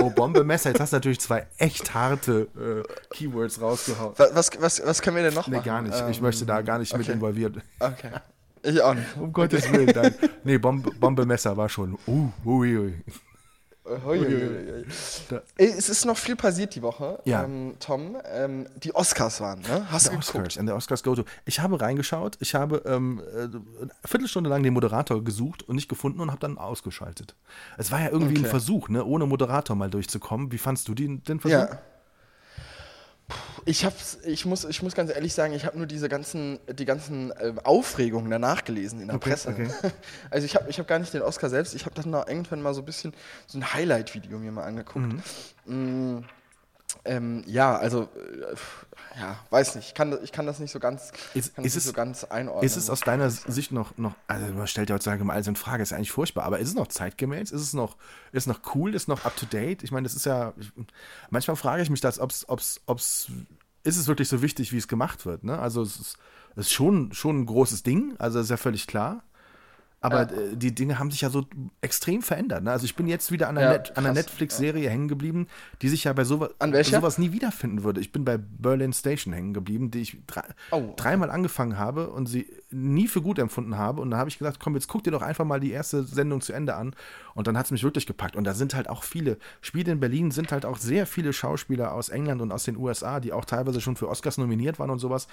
oh, Bombe, Messer. Jetzt hast du natürlich zwei echt harte äh, Keywords rausgehauen. Was, was, was können wir denn noch nee, machen? gar nicht. Ähm, ich möchte da gar nicht okay. mit involviert. Okay. Ich auch nicht. Um Gottes. Willen. Dann. Nee, Bombe, Bombe, Messer war schon. Uh, ui, ui. Ui. Es ist noch viel passiert die Woche, ja. ähm, Tom. Ähm, die Oscars waren, ne? Hast du Oscars, geguckt? der Oscars Go-To. Ich habe reingeschaut, ich habe ähm, äh, eine Viertelstunde lang den Moderator gesucht und nicht gefunden und habe dann ausgeschaltet. Es war ja irgendwie okay. ein Versuch, ne, ohne Moderator mal durchzukommen. Wie fandst du den, den Versuch? Ja. Ich hab's, ich muss, ich muss ganz ehrlich sagen, ich habe nur diese ganzen, die ganzen äh, Aufregungen danach gelesen in der okay, Presse. Okay. Also ich habe, ich habe gar nicht den Oscar selbst. Ich habe dann noch irgendwann mal so ein bisschen so ein Highlight-Video mir mal angeguckt. Mhm. Mm, ähm, ja, also äh, ja, weiß nicht. Ich kann, ich kann das nicht so ganz, ist, ist es, so ganz einordnen. Ist es aus deiner Sicht noch, noch, also man stellt ja heutzutage mal alles in Frage, ist eigentlich furchtbar, aber ist es noch zeitgemäß? Ist es noch, ist es noch cool? Ist es noch up to date? Ich meine, das ist ja, manchmal frage ich mich das, ob es, ob's, ob's, ist es wirklich so wichtig, wie es gemacht wird? Ne? Also es ist, es ist schon, schon ein großes Ding, also ist ja völlig klar. Aber äh, die Dinge haben sich ja so extrem verändert. Ne? Also ich bin jetzt wieder an einer, Ja, Net, einer Netflix-Serie hängen geblieben, die sich ja bei sowas, sowas nie wiederfinden würde. Ich bin bei Berlin Station hängen geblieben, die ich drei, Oh. dreimal angefangen habe und sie nie für gut empfunden habe. Und da habe ich gesagt, komm, jetzt guck dir doch einfach mal die erste Sendung zu Ende an. Und dann hat es mich wirklich gepackt. Und da sind halt auch viele, Spiele in Berlin sind halt auch sehr viele Schauspieler aus England und aus den USA, die auch teilweise schon für Oscars nominiert waren und sowas.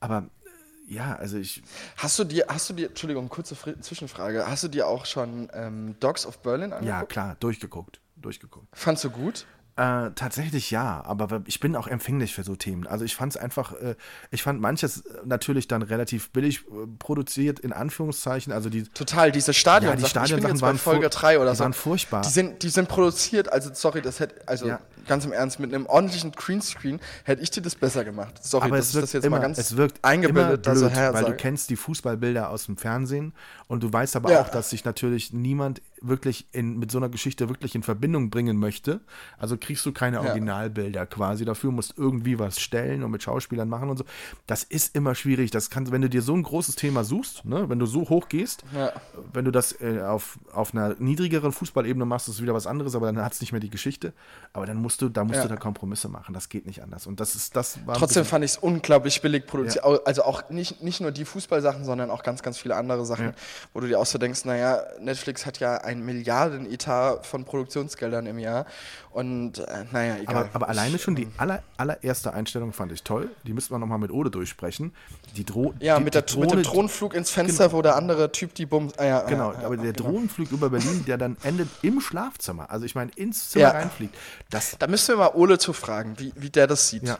Aber äh, ja, also ich, Hast du dir, hast du dir, Entschuldigung, kurze Fri- Zwischenfrage, hast du dir auch schon ähm, Dogs of Berlin angeguckt? ja klar, durchgeguckt. Durchgeguckt. Fandst du gut? Äh, tatsächlich ja, aber ich bin auch empfänglich für so Themen. Also ich fand es einfach, äh, ich fand manches äh, natürlich dann relativ billig äh, produziert, in Anführungszeichen. Also die, Total, diese Stadion Ja, die bei waren Folge fur- 3 oder die so. waren furchtbar. Die sind, die sind produziert, also sorry, das hätte, also Ja. Ganz im Ernst, mit einem ordentlichen Greenscreen hätte ich dir das besser gemacht. Sorry, aber dass es wirkt das jetzt immer, mal ganz es wirkt eingebildet immer blöd, her weil du kennst die Fußballbilder aus dem Fernsehen und du weißt aber Ja. auch, dass sich natürlich niemand wirklich in, mit so einer Geschichte wirklich in Verbindung bringen möchte. Also kriegst du keine Originalbilder quasi. Dafür musst irgendwie was stellen und mit Schauspielern machen und so. Das ist immer schwierig. Das kann, wenn du dir so ein großes Thema suchst, ne, wenn du so hoch gehst, Ja. wenn du das äh, auf, auf einer niedrigeren Fußballebene machst, ist es wieder was anderes, aber dann hat es nicht mehr die Geschichte. Aber dann musst du, da musst Ja. du da Kompromisse machen. Das geht nicht anders. Und das ist, das war Trotzdem fand ich es unglaublich billig produziert. Au- Also auch nicht, nicht nur die Fußballsachen, sondern auch ganz, ganz viele andere Sachen, Ja. wo du dir auch so denkst, naja, Netflix hat ja ein Milliarden-Etat von Produktionsgeldern im Jahr. Und äh, naja, egal. Aber, aber alleine schon die aller, allererste Einstellung fand ich toll. Die müssten wir nochmal mit Ode durchsprechen. Die Dro ja, die, mit, der, die mit dem Drohne- Thronflug ins Fenster, wo der andere Typ die Bums. Ah, ja, Genau, ja, ja, aber der genau. Drohnenflug über Berlin, der dann endet im Schlafzimmer. Also ich meine, ins Zimmer reinfliegt. Das, Da müssen wir mal Ole zu fragen, wie, wie der das sieht. Ja.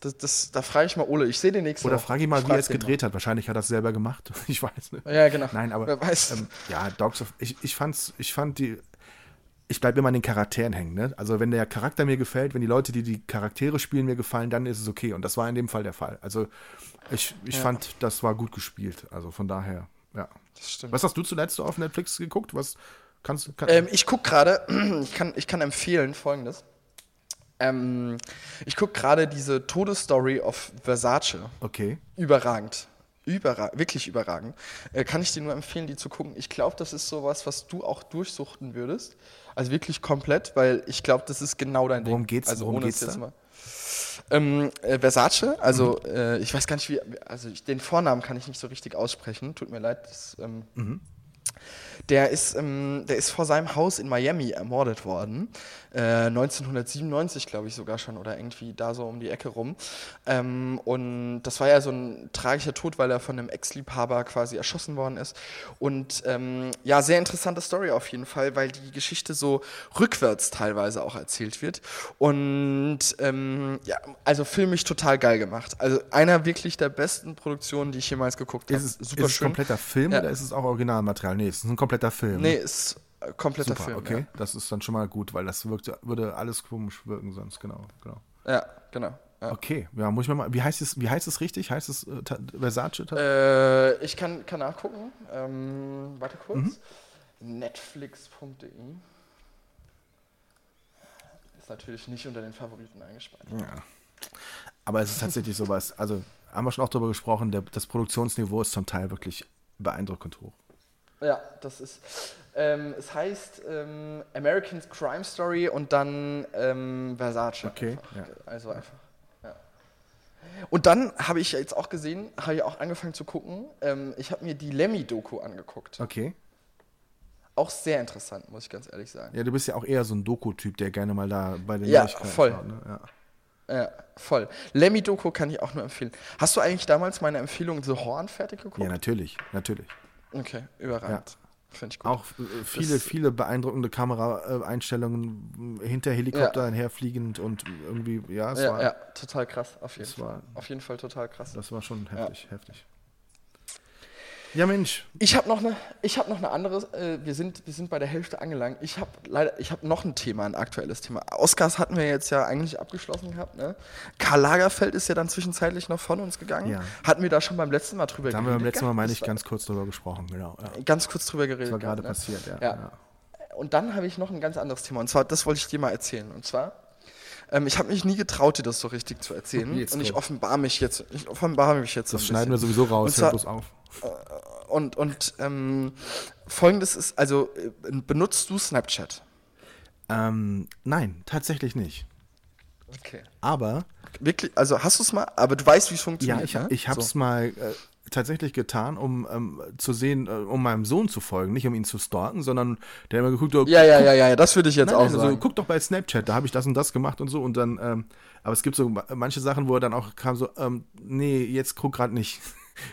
Das, das, da frage ich mal Ole. Ich sehe den nächsten oder frage ihn mal, Ich wie er es gedreht hat. Wahrscheinlich hat er es selber gemacht. Ich weiß nicht. mal. Ja, genau. Nein, aber Wer weiß. Ähm, ja, Dogs of. Ich, ich fand's, ich fand die. Ich bleibe immer an den Charakteren hängen. Ne? Also wenn der Charakter mir gefällt, wenn die Leute, die die Charaktere spielen, mir gefallen, dann ist es okay. Und das war in dem Fall der Fall. Also ich, ich fand, das war gut gespielt. Also von daher, ja. das stimmt. Was hast du zuletzt auf Netflix geguckt? Was kannst du? Kann, Ähm, ich gucke gerade, ich kann, ich kann empfehlen folgendes. Ähm, ich gucke gerade diese Todesstory of Versace. okay. Überragend. Überra wirklich überragend. Äh, kann ich dir nur empfehlen, die zu gucken. Ich glaube, das ist sowas, was du auch durchsuchten würdest. Also wirklich komplett, weil ich glaube, das ist genau dein Worum Ding. geht's- Also worum ohne geht's da? mal. Ähm, äh, Versace, also Mhm. äh, ich weiß gar nicht, wie, also ich, den Vornamen kann ich nicht so richtig aussprechen. Tut mir leid. Das, ähm, Mhm. Der ist, ähm, der ist vor seinem Haus in Miami ermordet worden. Äh, 1997, glaube ich sogar schon, oder irgendwie da so um die Ecke rum. Ähm, und das war ja so ein tragischer Tod, weil er von einem Ex-Liebhaber quasi erschossen worden ist. Und ähm, ja, sehr interessante Story auf jeden Fall, weil die Geschichte so rückwärts teilweise auch erzählt wird. Und ähm, ja, also filmisch total geil gemacht. Also einer wirklich der besten Produktionen, die ich jemals geguckt habe. Ist es, ist es kompletter Film Ja. oder ist es auch Originalmaterial? Nee, es ist ein kompletter Film. Nee, ist äh, kompletter Super, Film. okay. Das ist dann schon mal gut, weil das wirkt, würde alles komisch wirken sonst, genau. genau. Ja, ja genau. Ja. Okay, ja, muss ich mir mal. Wie heißt es, wie heißt es richtig? Heißt es äh, Versace? Äh, ich kann, kann nachgucken. Ähm, warte kurz. Mhm. Netflix.de ist natürlich nicht unter den Favoriten eingespeichert. Ja. Aber es ist tatsächlich sowas, also haben wir schon auch darüber gesprochen, der, das Produktionsniveau ist zum Teil wirklich beeindruckend hoch. Ja, das ist. Ähm, es heißt ähm, American Crime Story und dann ähm, Versace. Okay, Einfach. ja. Also einfach. Ja. Und dann habe ich jetzt auch gesehen, habe ich auch angefangen zu gucken. Ähm, ich habe mir die Lemmy-Doku angeguckt. Okay. Auch sehr interessant, muss ich ganz ehrlich sagen. Ja, du bist ja auch eher so ein Doku-Typ, der gerne mal da bei den Ja, Neuigkeiten voll. schaut, ne? ja. Ja, voll. Lemmy Doku kann ich auch nur empfehlen. Hast du eigentlich damals meine Empfehlung The Horn fertig geguckt? ja, natürlich, natürlich. Okay, überragend. Finde ich gut. Auch äh, viele, Das- viele beeindruckende Kameraeinstellungen hinter Helikoptern herfliegend und irgendwie, ja, es ja, war, ja, total krass, auf jeden Fall. war- Auf jeden Fall total krass. das war schon heftig, heftig. Ja, Mensch, Ich habe noch eine, ich habe noch eine andere. Äh, wir sind, wir sind bei der Hälfte angelangt. Ich habe leider, ich habe noch ein Thema, ein aktuelles Thema. Oscars hatten wir jetzt ja eigentlich abgeschlossen gehabt. Ne? Karl Lagerfeld ist ja dann zwischenzeitlich noch von uns gegangen. Ja. Hatten wir da schon beim letzten Mal drüber da haben wir beim letzten Mal, meine ich, ganz kurz drüber gesprochen, genau. Ja. ganz kurz drüber geredet. Das war gerade ne? passiert, ja. Ja. Und dann habe ich noch ein ganz anderes Thema. Und zwar, das wollte ich dir mal erzählen. Und zwar, ähm, ich habe mich nie getraut, dir das so richtig zu erzählen. Jetzt und ich offenbare mich jetzt. Ich offenbare mich jetzt. Das schneiden wir sowieso raus, hör bloß auf. Und, und ähm, folgendes ist, also äh, benutzt du Snapchat? Ähm, nein, tatsächlich nicht. Okay. Aber Wirklich, also hast du es mal, aber du weißt, wie es ja, funktioniert. ich, ne? ich habe es So. mal äh, tatsächlich getan, um ähm, zu sehen, äh, um meinem Sohn zu folgen, nicht um ihn zu stalken, sondern der hat immer geguckt, oh, Ja, ja, ja, ja, das würde ich jetzt Nein, auch also, sagen. guck doch bei Snapchat, da habe ich das und das gemacht und so und dann, ähm, aber es gibt so ma- manche Sachen, wo er dann auch kam so, ähm, nee, jetzt guck gerade nicht.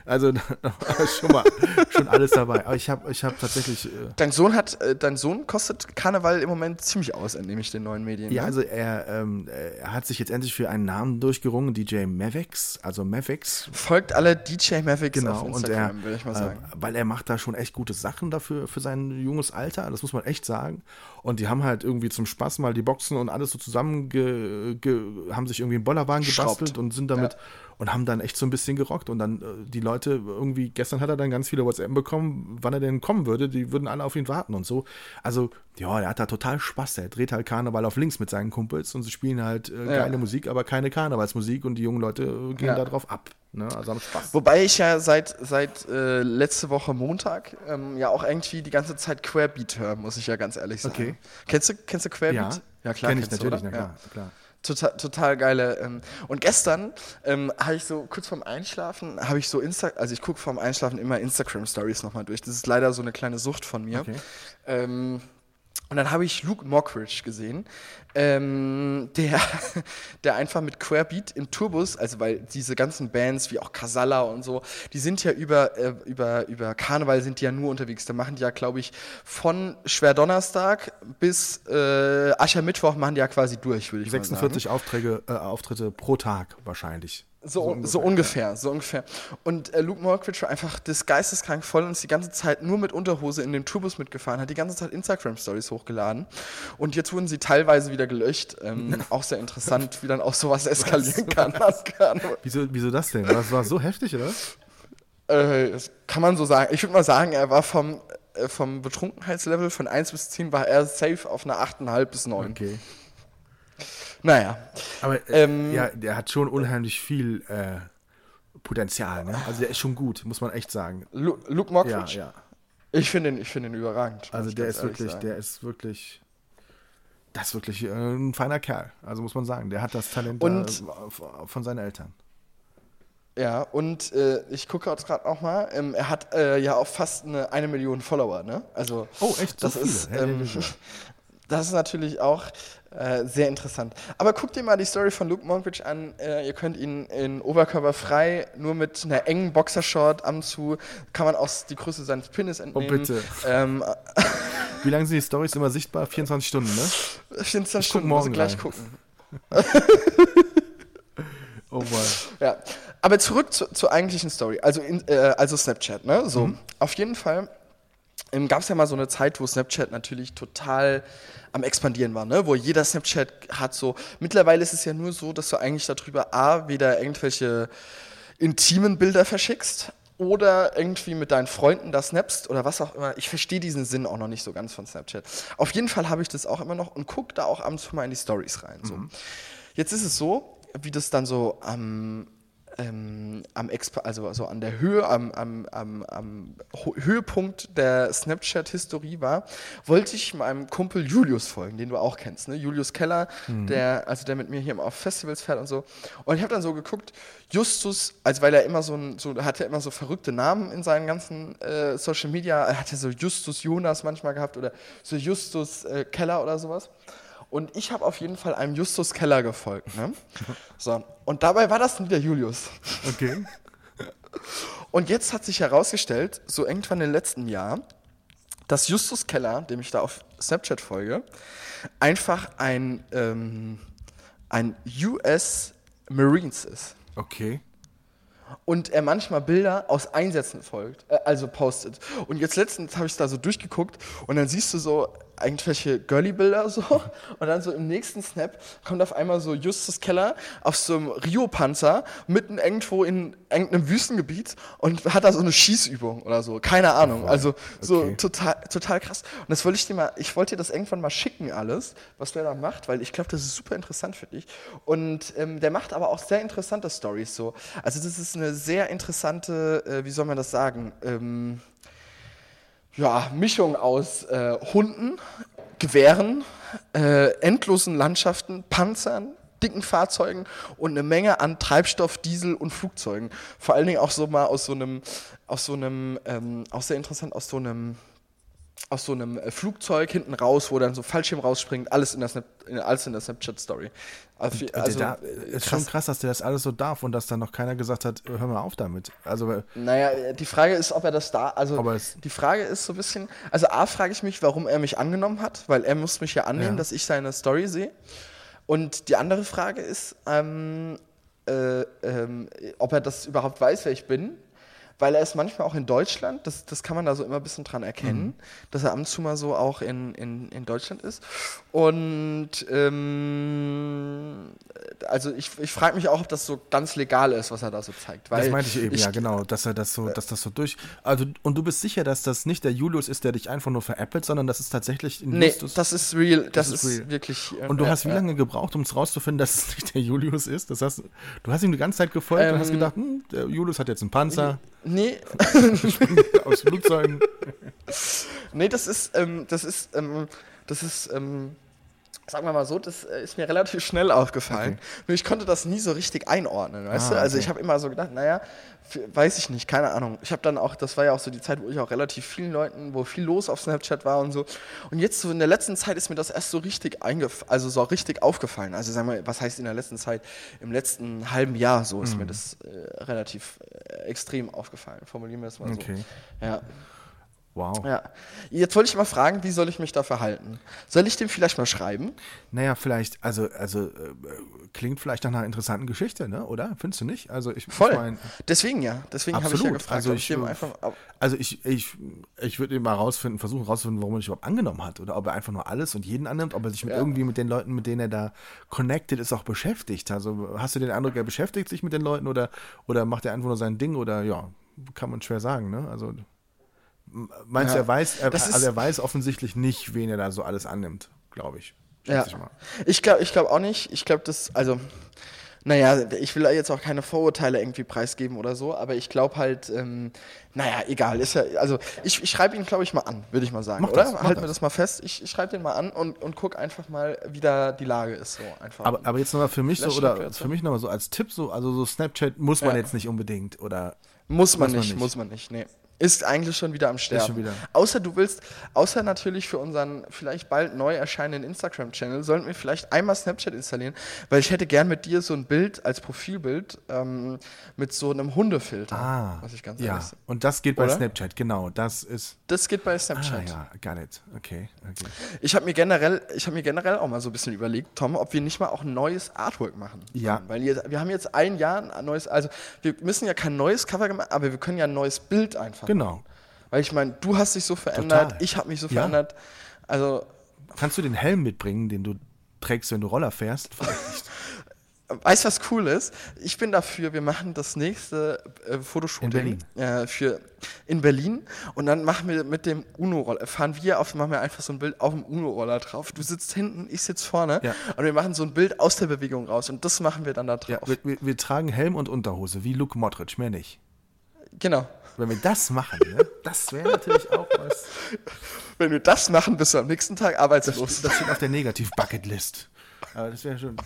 Also schon mal schon alles dabei. Aber ich habe ich hab tatsächlich, äh, Dein Sohn hat, äh, dein Sohn kostet Karneval im Moment ziemlich aus, entnehme ich den neuen Medien. ja, ne? also er, ähm, er hat sich jetzt endlich für einen Namen durchgerungen, DJ Mavex, also Mavex, Folgt alle DJ Mavics genau. auf Instagram, würde ich mal äh, sagen. weil er macht da schon echt gute Sachen dafür für sein junges Alter, das muss man echt sagen. Und die haben halt irgendwie zum Spaß mal die Boxen und alles so zusammen, ge, ge, haben sich irgendwie einen Bollerwagen Schraubt. gebastelt und sind damit und haben dann echt so ein bisschen gerockt. Und dann äh, die Leute irgendwie, gestern hat er dann ganz viele WhatsApp bekommen, wann er denn kommen würde. Die würden alle auf ihn warten und so. Also, ja, der hat da total Spaß. Der dreht halt Karneval auf links mit seinen Kumpels und sie spielen halt äh, Ja. geile Musik, aber keine Karnevalsmusik und die jungen Leute äh, gehen Ja. da drauf ab. Ne? Also haben Spaß. Wobei ich ja seit, seit äh, letzte Woche Montag ähm, ja auch irgendwie die ganze Zeit Querbeat höre, muss ich ja ganz ehrlich sagen. Okay. Kennst du, kennst du Querbeat? ja, klar. kenn ich natürlich, na Ja. klar, klar. Total, total geile. Ähm, und gestern ähm, habe ich so kurz vorm Einschlafen, habe ich so Insta, also ich gucke vorm Einschlafen immer Instagram Stories nochmal durch. Das ist leider so eine kleine Sucht von mir. Okay. Ähm, und dann habe ich Luke Mockridge gesehen, ähm, der, der einfach mit Querbeat im Tourbus, also weil diese ganzen Bands wie auch Casalla und so, die sind ja über, äh, über, über Karneval sind die ja nur unterwegs. Da machen die ja, glaube ich, von Schwerdonnerstag bis äh, Aschermittwoch machen die ja quasi durch, würde ich mal sagen. 46 Aufträge, äh, Auftritte pro Tag wahrscheinlich. So, so ungefähr, so ungefähr. Und äh, Luke Mockridge war einfach das geisteskrank voll und ist die ganze Zeit nur mit Unterhose in dem Tourbus mitgefahren, hat die ganze Zeit Instagram-Stories hochgeladen. Und jetzt wurden sie teilweise wieder gelöscht. Ähm, auch sehr interessant, wie dann auch sowas eskalieren kann. Das kann Wieso, wieso das denn? Das war so heftig, oder? äh, das kann man so sagen. Ich würde mal sagen, er war vom, äh, vom Betrunkenheitslevel von 1 bis 10 war er safe auf einer 8,5 bis 9. Okay. Naja. Aber äh, Ähm, ja, der hat schon unheimlich viel äh, Potenzial, ne? Also der ist schon gut, muss man echt sagen. Lu Luke Ja, Mockridge, ja. ich finde ihn, ich find ihn überragend. Also der ist wirklich, sagen. der ist wirklich, das ist wirklich äh, ein feiner Kerl. Also muss man sagen, der hat das Talent Und- äh, von seinen Eltern. Ja, und äh, ich gucke jetzt gerade auch mal, ähm, er hat äh, ja auch fast eine, eine Million Follower, ne? Also Oh, echt? So das viele? ist ähm, das ist natürlich auch äh, sehr interessant. Aber guckt dir mal die Story von Luke Monkridge an. Äh, ihr könnt ihn in Oberkörper frei, nur mit einer engen Boxershort am zu, kann man auch die Größe seines Penis entnehmen. Oh, bitte. Ähm, Wie lange sind die Stories immer sichtbar? 24 Stunden, ne? 24 Ich Stunden, morgen gleich rein. gucken. Oh Mann. Ja, aber zurück zu, zur eigentlichen Story, also, in, äh, also Snapchat, ne? So, auf jeden Fall gab es ja mal so eine Zeit, wo Snapchat natürlich total am expandieren war, ne? Wo jeder Snapchat hat so. Mittlerweile ist es ja nur so, dass du eigentlich darüber A, wieder irgendwelche intimen Bilder verschickst oder irgendwie mit deinen Freunden das snappst oder was auch immer. Ich verstehe diesen Sinn auch noch nicht so ganz von Snapchat. Auf jeden Fall habe ich das auch immer noch und gucke da auch abends mal in die Stories rein. So. Jetzt ist es so, wie das dann so am ähm, am Exp also so an der Höhe, am, am, am, am Höhepunkt der Snapchat-Historie war, wollte ich meinem Kumpel Julius folgen, den du auch kennst, ne? Julius Keller, der, also der mit mir hier auf Festivals fährt und so. Und ich habe dann so geguckt, Justus, also weil er immer so ein, so hat er immer so verrückte Namen in seinen ganzen äh, Social Media, er hatte so Justus Jonas manchmal gehabt oder so Justus äh, Keller oder sowas. Und ich habe auf jeden Fall einem Justus Keller gefolgt. Ne? So. Und dabei war das wieder Julius. Okay. Und jetzt hat sich herausgestellt, so irgendwann im letzten Jahr, dass Justus Keller, dem ich da auf Snapchat folge, einfach ein, ähm, ein US Marines ist. Okay. Und er manchmal Bilder aus Einsätzen folgt, äh, also postet. Und jetzt letztens habe ich da so durchgeguckt und dann siehst du so, irgendwelche Girly-Bilder so und dann so im nächsten Snap kommt auf einmal so Justus Keller auf so einem Rio-Panzer mitten irgendwo in irgendeinem Wüstengebiet und hat da so eine Schießübung oder so. Keine Ahnung. Also so Okay. total, total krass. Und das wollte ich dir mal, ich wollte dir das irgendwann mal schicken alles, was der da macht, weil ich glaube, das ist super interessant für dich. Und ähm, der macht aber auch sehr interessante Stories so. Also das ist eine sehr interessante, äh, wie soll man das sagen? Ähm, ja, Mischung aus äh, Hunden, Gewehren, äh, endlosen Landschaften, Panzern, dicken Fahrzeugen und eine Menge an Treibstoff, Diesel und Flugzeugen. Vor allen Dingen auch so mal aus so einem, aus so einem, ähm, auch sehr interessant aus so einem aus so einem äh, Flugzeug hinten raus, wo dann so Fallschirm rausspringt, alles in der, Snap, in, alles in der Snapchat-Story. Also, also, da, äh, ist schon krass, dass der das alles so darf und dass dann noch keiner gesagt hat, hör mal auf damit. Also, äh, Naja, äh, die Frage ist, ob er das da, also die Frage ist so ein bisschen, also A frage ich mich, warum er mich angenommen hat, weil er muss mich ja annehmen, Ja. dass ich seine Story sehe. Und die andere Frage ist, ähm, äh, ähm, ob er das überhaupt weiß, wer ich bin. Weil er ist manchmal auch in Deutschland, das, das kann man da so immer ein bisschen dran erkennen, Mhm. dass er ab und zu mal so auch in, in, in Deutschland ist. Und ähm, also ich, ich frage mich auch, ob das so ganz legal ist, was er da so zeigt. Das meinte ich eben, ja, genau, dass er das so, dass das so durch. Also, und du bist sicher, dass das nicht der Julius ist, der dich einfach nur veräppelt, sondern das ist tatsächlich ein Nee, Justus. das ist real, das, ist ist, real. wirklich. äh, und du ja, hast wie ja. lange gebraucht, um es rauszufinden, dass es nicht der Julius ist? Das heißt, du hast ihm die ganze Zeit gefolgt und hast Ähm, gedacht, hm, der Julius hat jetzt einen Panzer Nee, aus Flugzeugen. nee, das ist, ähm, das ist, ähm, das ist, ähm, sagen wir mal so, das äh, ist mir relativ schnell aufgefallen. Nur ich konnte das nie so richtig einordnen, weißt Ah, du? Also okay. ich habe immer so gedacht, naja, weiß ich nicht, keine Ahnung. Ich habe dann auch, das war ja auch so die Zeit, wo ich auch relativ vielen Leuten, wo viel los auf Snapchat war und so. Und jetzt so in der letzten Zeit ist mir das erst so richtig eingef also so richtig aufgefallen. Also sagen wir, was heißt in der letzten Zeit? Im letzten halben Jahr so ist Mhm. mir das äh, relativ äh, extrem aufgefallen. Formulieren wir das mal Okay. so. Ja. Wow. Ja. Jetzt wollte ich mal fragen, wie soll ich mich da verhalten? Soll ich dem vielleicht mal schreiben? Naja, vielleicht, also, also äh, klingt vielleicht nach einer interessanten Geschichte, ne? Oder? Findest du nicht? Also ich, Voll. ich mein, Deswegen ja. Deswegen habe ich ja gefragt, Also ich, einfach. Also ich, ich, ich würde mal rausfinden, versuchen rauszufinden, warum er dich überhaupt angenommen hat. Oder ob er einfach nur alles und jeden annimmt, ob er sich mit Ja. irgendwie mit den Leuten, mit denen er da connected ist, auch beschäftigt. Also hast du den Eindruck, er beschäftigt sich mit den Leuten oder, oder macht er einfach nur sein Ding oder ja, kann man schwer sagen, ne? Also meinst du, Ja. er weiß, er, Das also er weiß offensichtlich nicht, wen er da so alles annimmt, glaube ich. ja. Ich mal. Ich glaube ich glaub auch nicht. Ich glaube, das. Also. Naja, ich will jetzt auch keine Vorurteile irgendwie preisgeben oder so, aber ich glaube halt, ähm, naja, egal, ist ja, also ich, ich schreibe ihn, glaube ich, mal an, würde ich mal sagen, Mach oder? das, mach Halten wir das. das mal fest. Ich, ich schreibe den mal an und, und guck einfach mal, wie da die Lage ist, so einfach. Aber, aber jetzt nochmal für mich so, er oder für mich nochmal so als Tipp, so, also so Snapchat muss man Ja. jetzt nicht unbedingt oder Muss man, Muss man nicht, nicht. muss man nicht, nee. Ist eigentlich schon wieder am Sterben. wieder. Außer du willst, außer natürlich für unseren vielleicht bald neu erscheinenden Instagram-Channel, sollten wir vielleicht einmal Snapchat installieren, weil ich hätte gern mit dir so ein Bild als Profilbild ähm, mit so einem Hundefilter. Ah, was ich ganz ja. ehrlich sage. Und das geht bei Oder? Snapchat, genau. Das ist. Das geht bei Ah, Snapchat. ja, got it. Okay, okay. Ich habe mir generell, ich habe mir generell auch mal so ein bisschen überlegt, Tom, ob wir nicht mal auch ein neues Artwork machen. Ja. Weil jetzt, wir haben jetzt ein Jahr ein neues, also wir müssen ja kein neues Cover gemacht, aber wir können ja ein neues Bild einfach. Genau. Weil ich meine, du hast dich so verändert, Total. ich habe mich so Ja. verändert. Also, Kannst du den Helm mitbringen, den du trägst, wenn du Roller fährst? weißt du, was cool ist? Ich bin dafür, wir machen das nächste äh, Fotoshooting In Äh, für in Berlin und dann machen wir mit dem Uno-Roller, fahren wir auf, machen wir einfach so ein Bild auf dem Uno-Roller drauf. Du sitzt hinten, ich sitze vorne Ja. und wir machen so ein Bild aus der Bewegung raus und das machen wir dann da drauf. ja, wir, wir, wir tragen Helm und Unterhose, wie Luke Modric, mehr nicht. genau. Wenn wir das machen, ne, das wäre natürlich auch was. Wenn wir das machen, bist du am nächsten Tag arbeitslos. Das steht auf der Negativ-Bucketlist. Aber das wäre schon.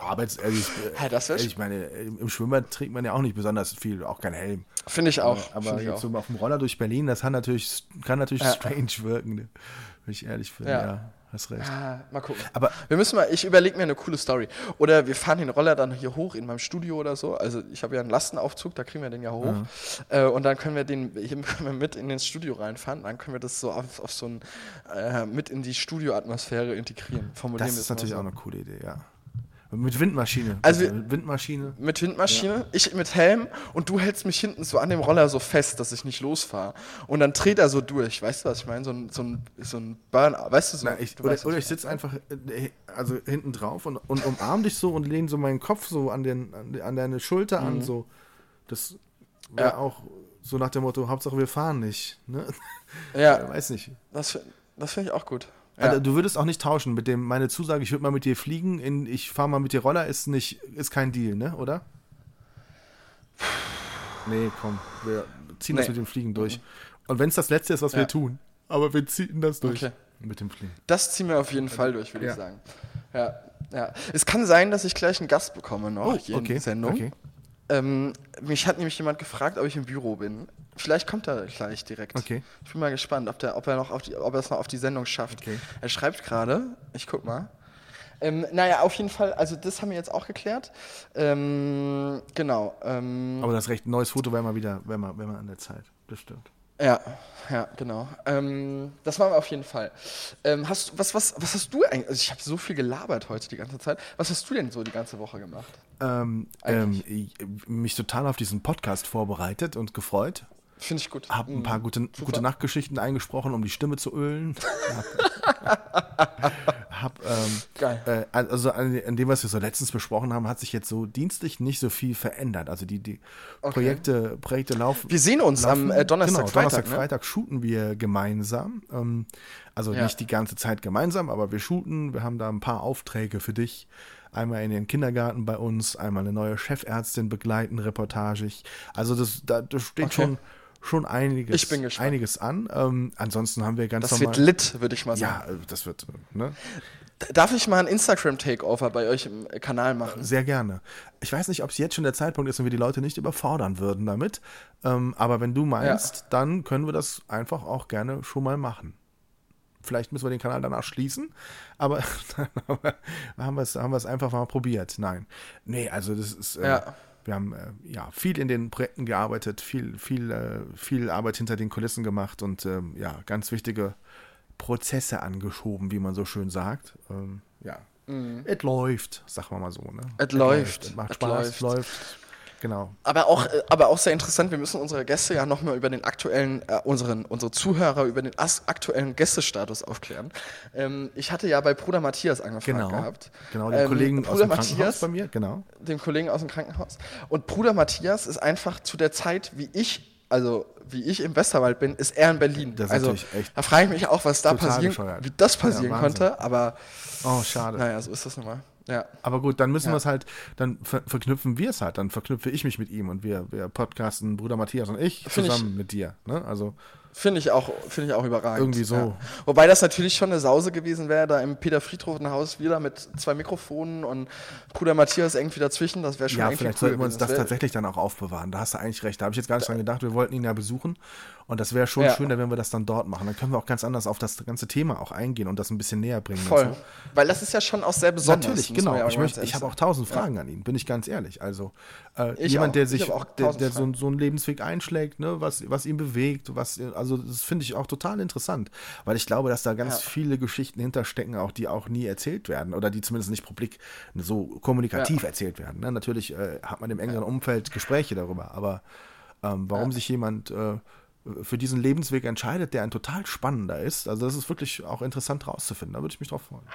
Arbeits. Also ich, Ja, das wär ich meine, im im Schwimmbad trägt man ja auch nicht besonders viel, auch kein Helm. Finde ich auch. Aber ich jetzt auch. so auf dem Roller durch Berlin, das kann natürlich, kann natürlich Ja. strange wirken. Ne? Wenn ich ehrlich bin. Ja. Ja, hast recht. Ah, mal gucken. Aber- wir müssen mal, ich überlege mir eine coole Story. Oder wir fahren den Roller dann hier hoch in meinem Studio oder so. Also ich habe ja einen Lastenaufzug, da kriegen wir den ja hoch. Äh, und dann können wir den hier können wir mit in ins Studio reinfahren. Dann können wir das so auf, auf so ein, äh, mit in die Studioatmosphäre integrieren. Formulieren Das ist natürlich so. auch eine coole Idee, ja. Mit Windmaschine. Also mit Windmaschine. Mit Windmaschine, ich mit Helm und du hältst mich hinten so an dem Roller so fest, dass ich nicht losfahre. Und dann dreht er so durch, weißt du, was ich meine? So ein, so ein, so ein Burnout, weißt du so? Na, ich, du oder weißt, oder ich sitze einfach äh, also hinten drauf und, und umarm dich so und lehne so meinen Kopf so an, den, an, deine Schulter an. So. Das wäre Mhm. Ja. auch so nach dem Motto, Hauptsache wir fahren nicht. Ne? Ja, Weiß nicht. das, das finde ich auch gut. Ja. Also, du würdest auch nicht tauschen mit dem, meine Zusage, ich würde mal mit dir fliegen, in, ich fahre mal mit dir Roller, ist nicht, ist kein Deal, ne, oder? Nee, komm, wir ziehen das Nee. mit dem Fliegen durch. Und wenn es das Letzte ist, was Ja. wir tun, aber wir ziehen das durch. Okay. Mit dem Fliegen. Das ziehen wir auf jeden Fall durch, würde Ja. ich sagen. Ja, ja. Es kann sein, dass ich gleich einen Gast bekomme noch hier in okay, die Sendung. okay. Ähm, mich hat nämlich jemand gefragt, ob ich im Büro bin. Vielleicht kommt er gleich direkt. Okay. Ich bin mal gespannt, ob, der, ob, er noch auf die, ob er es noch auf die Sendung schafft. Okay. Er schreibt gerade. Ich guck mal. Ähm, naja, auf jeden Fall, also das haben wir jetzt auch geklärt. Ähm, genau. Ähm, Aber das recht neues Foto wäre mal wieder, wäre mal, wär mal an der Zeit. Das stimmt. Ja, ja, genau. Ähm, das machen wir auf jeden Fall. Ähm, hast, was, was, was hast du eigentlich? Also ich habe so viel gelabert heute die ganze Zeit. Was hast du denn so die ganze Woche gemacht? Ähm, ähm, ich, mich total auf diesen Podcast vorbereitet und gefreut. Finde ich gut. Hab ein paar gute, gute Nachtgeschichten eingesprochen, um die Stimme zu ölen. hab, ähm. Äh, also an, an dem, was wir so letztens besprochen haben, hat sich jetzt so dienstlich nicht so viel verändert. Also die, die Projekte, Projekte laufen. Wir sehen uns am, äh, Donnerstag, genau, Freitag, Donnerstag, ne? Freitag shooten wir gemeinsam. Ähm, also Ja. nicht die ganze Zeit gemeinsam, aber wir shooten. Wir haben da ein paar Aufträge für dich. Einmal in den Kindergarten bei uns, einmal eine neue Chefärztin begleiten, reportagig. Also das, da, das steht Okay. schon, schon einiges, einiges an. Ähm, ansonsten haben wir ganz Das normal. wird lit, würde ich mal sagen. ja, äh, das wird, ne? Darf ich mal ein Instagram-Takeover bei euch im äh, Kanal machen? Sehr gerne. Ich weiß nicht, ob es jetzt schon der Zeitpunkt ist und wir die Leute nicht überfordern würden damit. Ähm, aber wenn du meinst, dann können wir das einfach auch gerne schon mal machen. Vielleicht müssen wir den Kanal danach schließen, aber dann haben wir es haben wir es einfach mal probiert. Nein. Nee, also das ist. Äh, Ja. Wir haben äh, ja viel in den Projekten gearbeitet, viel, viel, äh, viel Arbeit hinter den Kulissen gemacht und ähm, ja, ganz wichtige Prozesse angeschoben, wie man so schön sagt. Ähm, ja. Es läuft, sagen wir mal so. Ne? Es läuft. Es macht Spaß, läuft. läuft. Genau. Aber auch, äh, aber auch sehr interessant, wir müssen unsere Gäste ja nochmal über den aktuellen, äh, unseren, unsere Zuhörer über den aktuellen Gästestatus aufklären. Ähm, ich hatte ja bei Bruder Matthias angefragt Genau. gehabt. Genau, den Ähm, Kollegen aus Bruder dem Krankenhaus Matthias, bei mir, genau. dem Kollegen aus dem Krankenhaus. Und Bruder Matthias ist einfach zu der Zeit, wie ich, also wie ich im Westerwald bin, ist er in Berlin. Das ist also da frage ich mich auch, was da passieren, wie das passieren Ja, konnte. Aber Oh, schade. naja, so ist das nun mal. Ja. Aber gut, dann müssen Ja. wir es halt, dann ver verknüpfen wir es halt, dann verknüpfe ich mich mit ihm und wir, wir podcasten Bruder Matthias und ich Find ich- zusammen mit dir. Ne? Also Finde ich auch, finde ich auch überragend. Irgendwie so. Ja. Wobei das natürlich schon eine Sause gewesen wäre, da im Peter Friedhofen Haus wieder mit zwei Mikrofonen und Bruder Matthias irgendwie dazwischen. Das wäre schon ja, vielleicht cool sollten wir uns das wär- tatsächlich dann auch aufbewahren. Da hast du eigentlich recht. Da habe ich jetzt gar nicht dran gedacht. Wir wollten ihn ja besuchen. Und das wäre schon Ja. schöner, wenn wir das dann dort machen. Dann können wir auch ganz anders auf das ganze Thema auch eingehen und das ein bisschen näher bringen. Voll. so. Weil das ist ja schon auch sehr besonders. Natürlich, genau. ja ich möchte, ich habe auch tausend Fragen an ihn, bin ich ganz ehrlich. Also äh, jemand, auch. der Ich sich, der, der so, so einen Lebensweg einschlägt, ne, was, was ihn bewegt, was, also das finde ich auch total interessant, weil ich glaube, dass da ganz Ja. viele Geschichten hinterstecken, auch die auch nie erzählt werden oder die zumindest nicht publik so kommunikativ Ja. erzählt werden. Ne? Natürlich äh, hat man im engeren Umfeld Gespräche darüber, aber ähm, warum sich jemand äh, für diesen Lebensweg entscheidet, der ein total spannender ist, also das ist wirklich auch interessant rauszufinden. Da würde ich mich drauf freuen.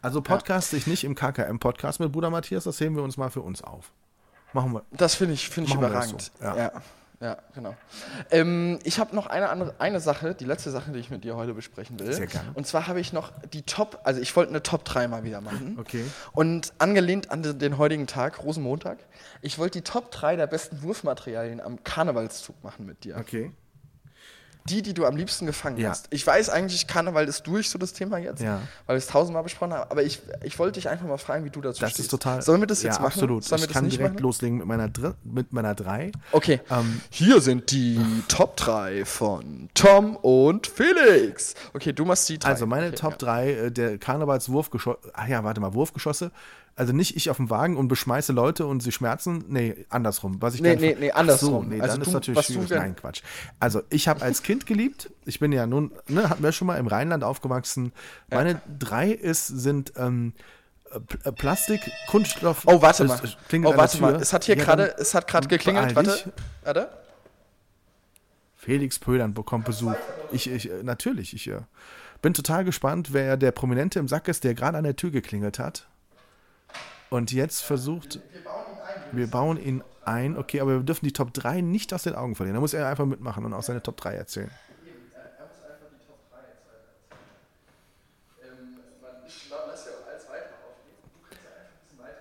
Also podcaste ich nicht im KKM-Podcast mit Bruder Matthias, das heben wir uns mal für uns auf. Machen wir. Das finde ich, finde ich überragend. so, ja. ja. ja, genau. Ähm, ich habe noch eine andere, eine Sache, die letzte Sache, die ich mit dir heute besprechen will. Sehr gerne. Und zwar habe ich noch die Top, also ich wollte eine Top 3 mal wieder machen. Okay. Und angelehnt an den, den heutigen Tag, Rosenmontag, ich wollte die Top 3 der besten Wurfmaterialien am Karnevalszug machen mit dir. Okay. Die, die du am liebsten gefangen Ja. hast. Ich weiß eigentlich, Karneval ist durch, so das Thema jetzt, Ja. weil wir es tausendmal besprochen haben, aber ich, ich wollte dich einfach mal fragen, wie du dazu Das stehst. ist total. Sollen wir das jetzt ja, machen? Absolut. Sollen wir ich das kann nicht direkt machen? loslegen mit meiner, Dr mit meiner 3. Okay. Ähm, Hier sind die Top 3 von Tom und Felix. Okay, du machst die drei. Also meine okay, Top ja. 3 äh, der Karnevalswurfgeschosse. Ach ja, warte mal, Wurfgeschosse. Also nicht ich auf dem Wagen und beschmeiße Leute und sie schmerzen. Nee, andersrum. Was ich Nee, nee, nee, andersrum. So, nee, Also dann du- ist natürlich schwierig. Nein, Quatsch. Also ich habe als Kind geliebt. Ich bin ja nun, ne, hatten wir schon mal im Rheinland aufgewachsen. Meine drei ist, sind ähm, äh, Pl- Plastik, Kunststoff. Oh, warte mal. Oh, warte mal. Es hat hier Ja, gerade, es hat gerade geklingelt. Warte. Warte. Felix Pöhlern bekommt Besuch. Ich, ich, äh, natürlich, ich äh, bin total gespannt, wer der Prominente im Sack ist, der gerade an der Tür geklingelt hat. Und jetzt versucht. Wir bauen ihn ein. Okay, aber wir dürfen die Top 3 nicht aus den Augen verlieren. Da muss er einfach mitmachen und auch seine Top 3 erzählen.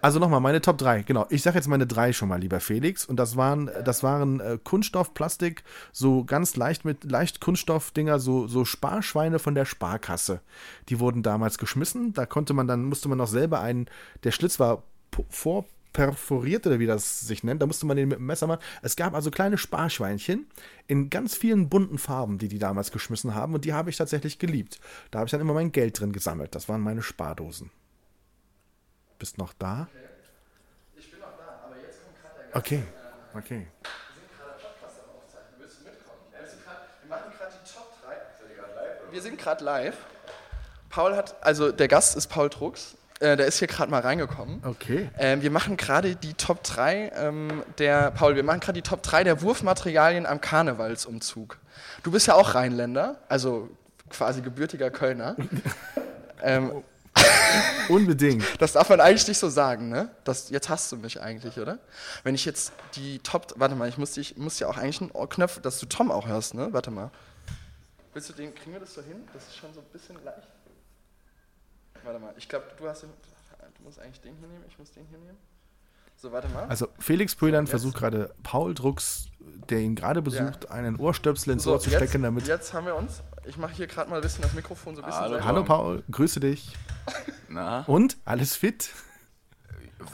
Also nochmal, meine Top 3, genau. Ich sage jetzt meine drei schon mal, lieber Felix. Und das waren, das waren äh, Kunststoff, Plastik, so ganz leicht mit leicht Kunststoffdinger, so, so Sparschweine von der Sparkasse. Die wurden damals geschmissen. Da konnte man dann, musste man noch selber einen, der Schlitz war po- vorperforiert oder wie das sich nennt. Da musste man den mit dem Messer machen. Es gab also kleine Sparschweinchen in ganz vielen bunten Farben, die die damals geschmissen haben. Und die habe ich tatsächlich geliebt. Da habe ich dann immer mein Geld drin gesammelt. Das waren meine Spardosen. Bist noch da? Ich bin noch da, aber jetzt kommt gerade der Okay, okay. Willst du mitkommen? Willst du grad, wir machen gerade die Top 3. Wir sind gerade live. Paul hat, also der Gast ist Paul Drucks. Äh, der ist hier gerade mal reingekommen. Okay. Ähm, wir machen gerade die Top 3 ähm, der, Paul, wir machen gerade die Top 3 der Wurfmaterialien am Karnevalsumzug. Du bist ja auch Rheinländer, also quasi gebürtiger Kölner. ähm, Unbedingt. das darf man eigentlich nicht so sagen, ne? Das, jetzt hast du mich eigentlich, oder? Wenn ich jetzt die Top, warte mal, ich muss, dich, muss ja auch eigentlich einen Knopf, dass du Tom auch hörst, ne? Warte mal. Willst du den, kriegen wir das so hin? Das ist schon so ein bisschen leicht. Warte mal, ich glaube, du hast den, du musst eigentlich den hier nehmen, ich muss den hier nehmen. So, warte mal. Also Felix Pöhlern versucht gerade Paul Drucks, der ihn gerade besucht, einen Ohrstöpsel ins so, Ohr zu jetzt, stecken, damit. jetzt haben wir uns, ich mache hier gerade mal ein bisschen das Mikrofon so ein bisschen Hallo. Hallo Paul, grüße dich. Na, Und? Alles fit?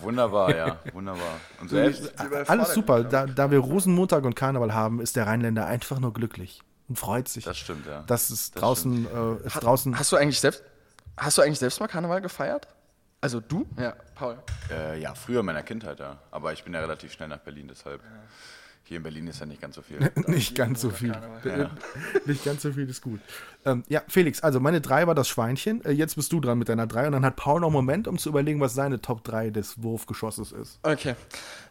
wunderbar, ja, wunderbar. Und selbst? Alles super. Da, da wir Rosenmontag und Karneval haben, ist der Rheinländer einfach nur glücklich und freut sich. Das stimmt, ja. dass es Das draußen, äh, es draußen. Hast du eigentlich selbst, hast du eigentlich selbst mal Karneval gefeiert? Also du? Ja, Paul. Äh, ja, früher in meiner Kindheit, ja. Aber ich bin ja relativ schnell nach Berlin, deshalb. Hier in Berlin ist ja nicht ganz so viel. Nicht ganz so viel. Ja. Nicht ganz so viel ist gut. Ähm, ja, Felix, also meine 3 war das Schweinchen. Äh, jetzt bist du dran mit deiner 3 und dann hat Paul noch einen Moment, um zu überlegen, was seine Top 3 des Wurfgeschosses ist. Okay.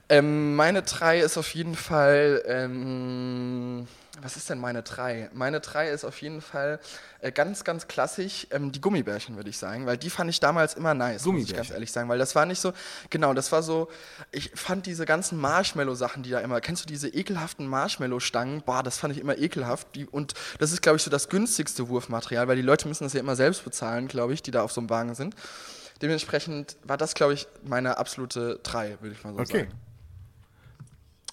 Ähm, meine 3 ist auf jeden Fall. Ähm, was ist denn meine 3? Meine 3 ist auf jeden Fall äh, ganz, ganz klassisch ähm, die Gummibärchen, würde ich sagen, weil die fand ich damals immer nice, muss ich ganz ehrlich sagen, weil das war nicht so, genau, das war so, ich fand diese ganzen Marshmallow-Sachen, die da immer, kennst du diese ekelhaften Marshmallow-Stangen? Boah, das fand ich immer ekelhaft. Die, und das ist, glaube ich, so das günstigste Wurfmaterial, weil die Leute müssen das ja immer selbst bezahlen, glaube ich, die da auf so einem Wagen sind. Dementsprechend war das, glaube ich, meine absolute 3, würde ich mal so Okay. sagen.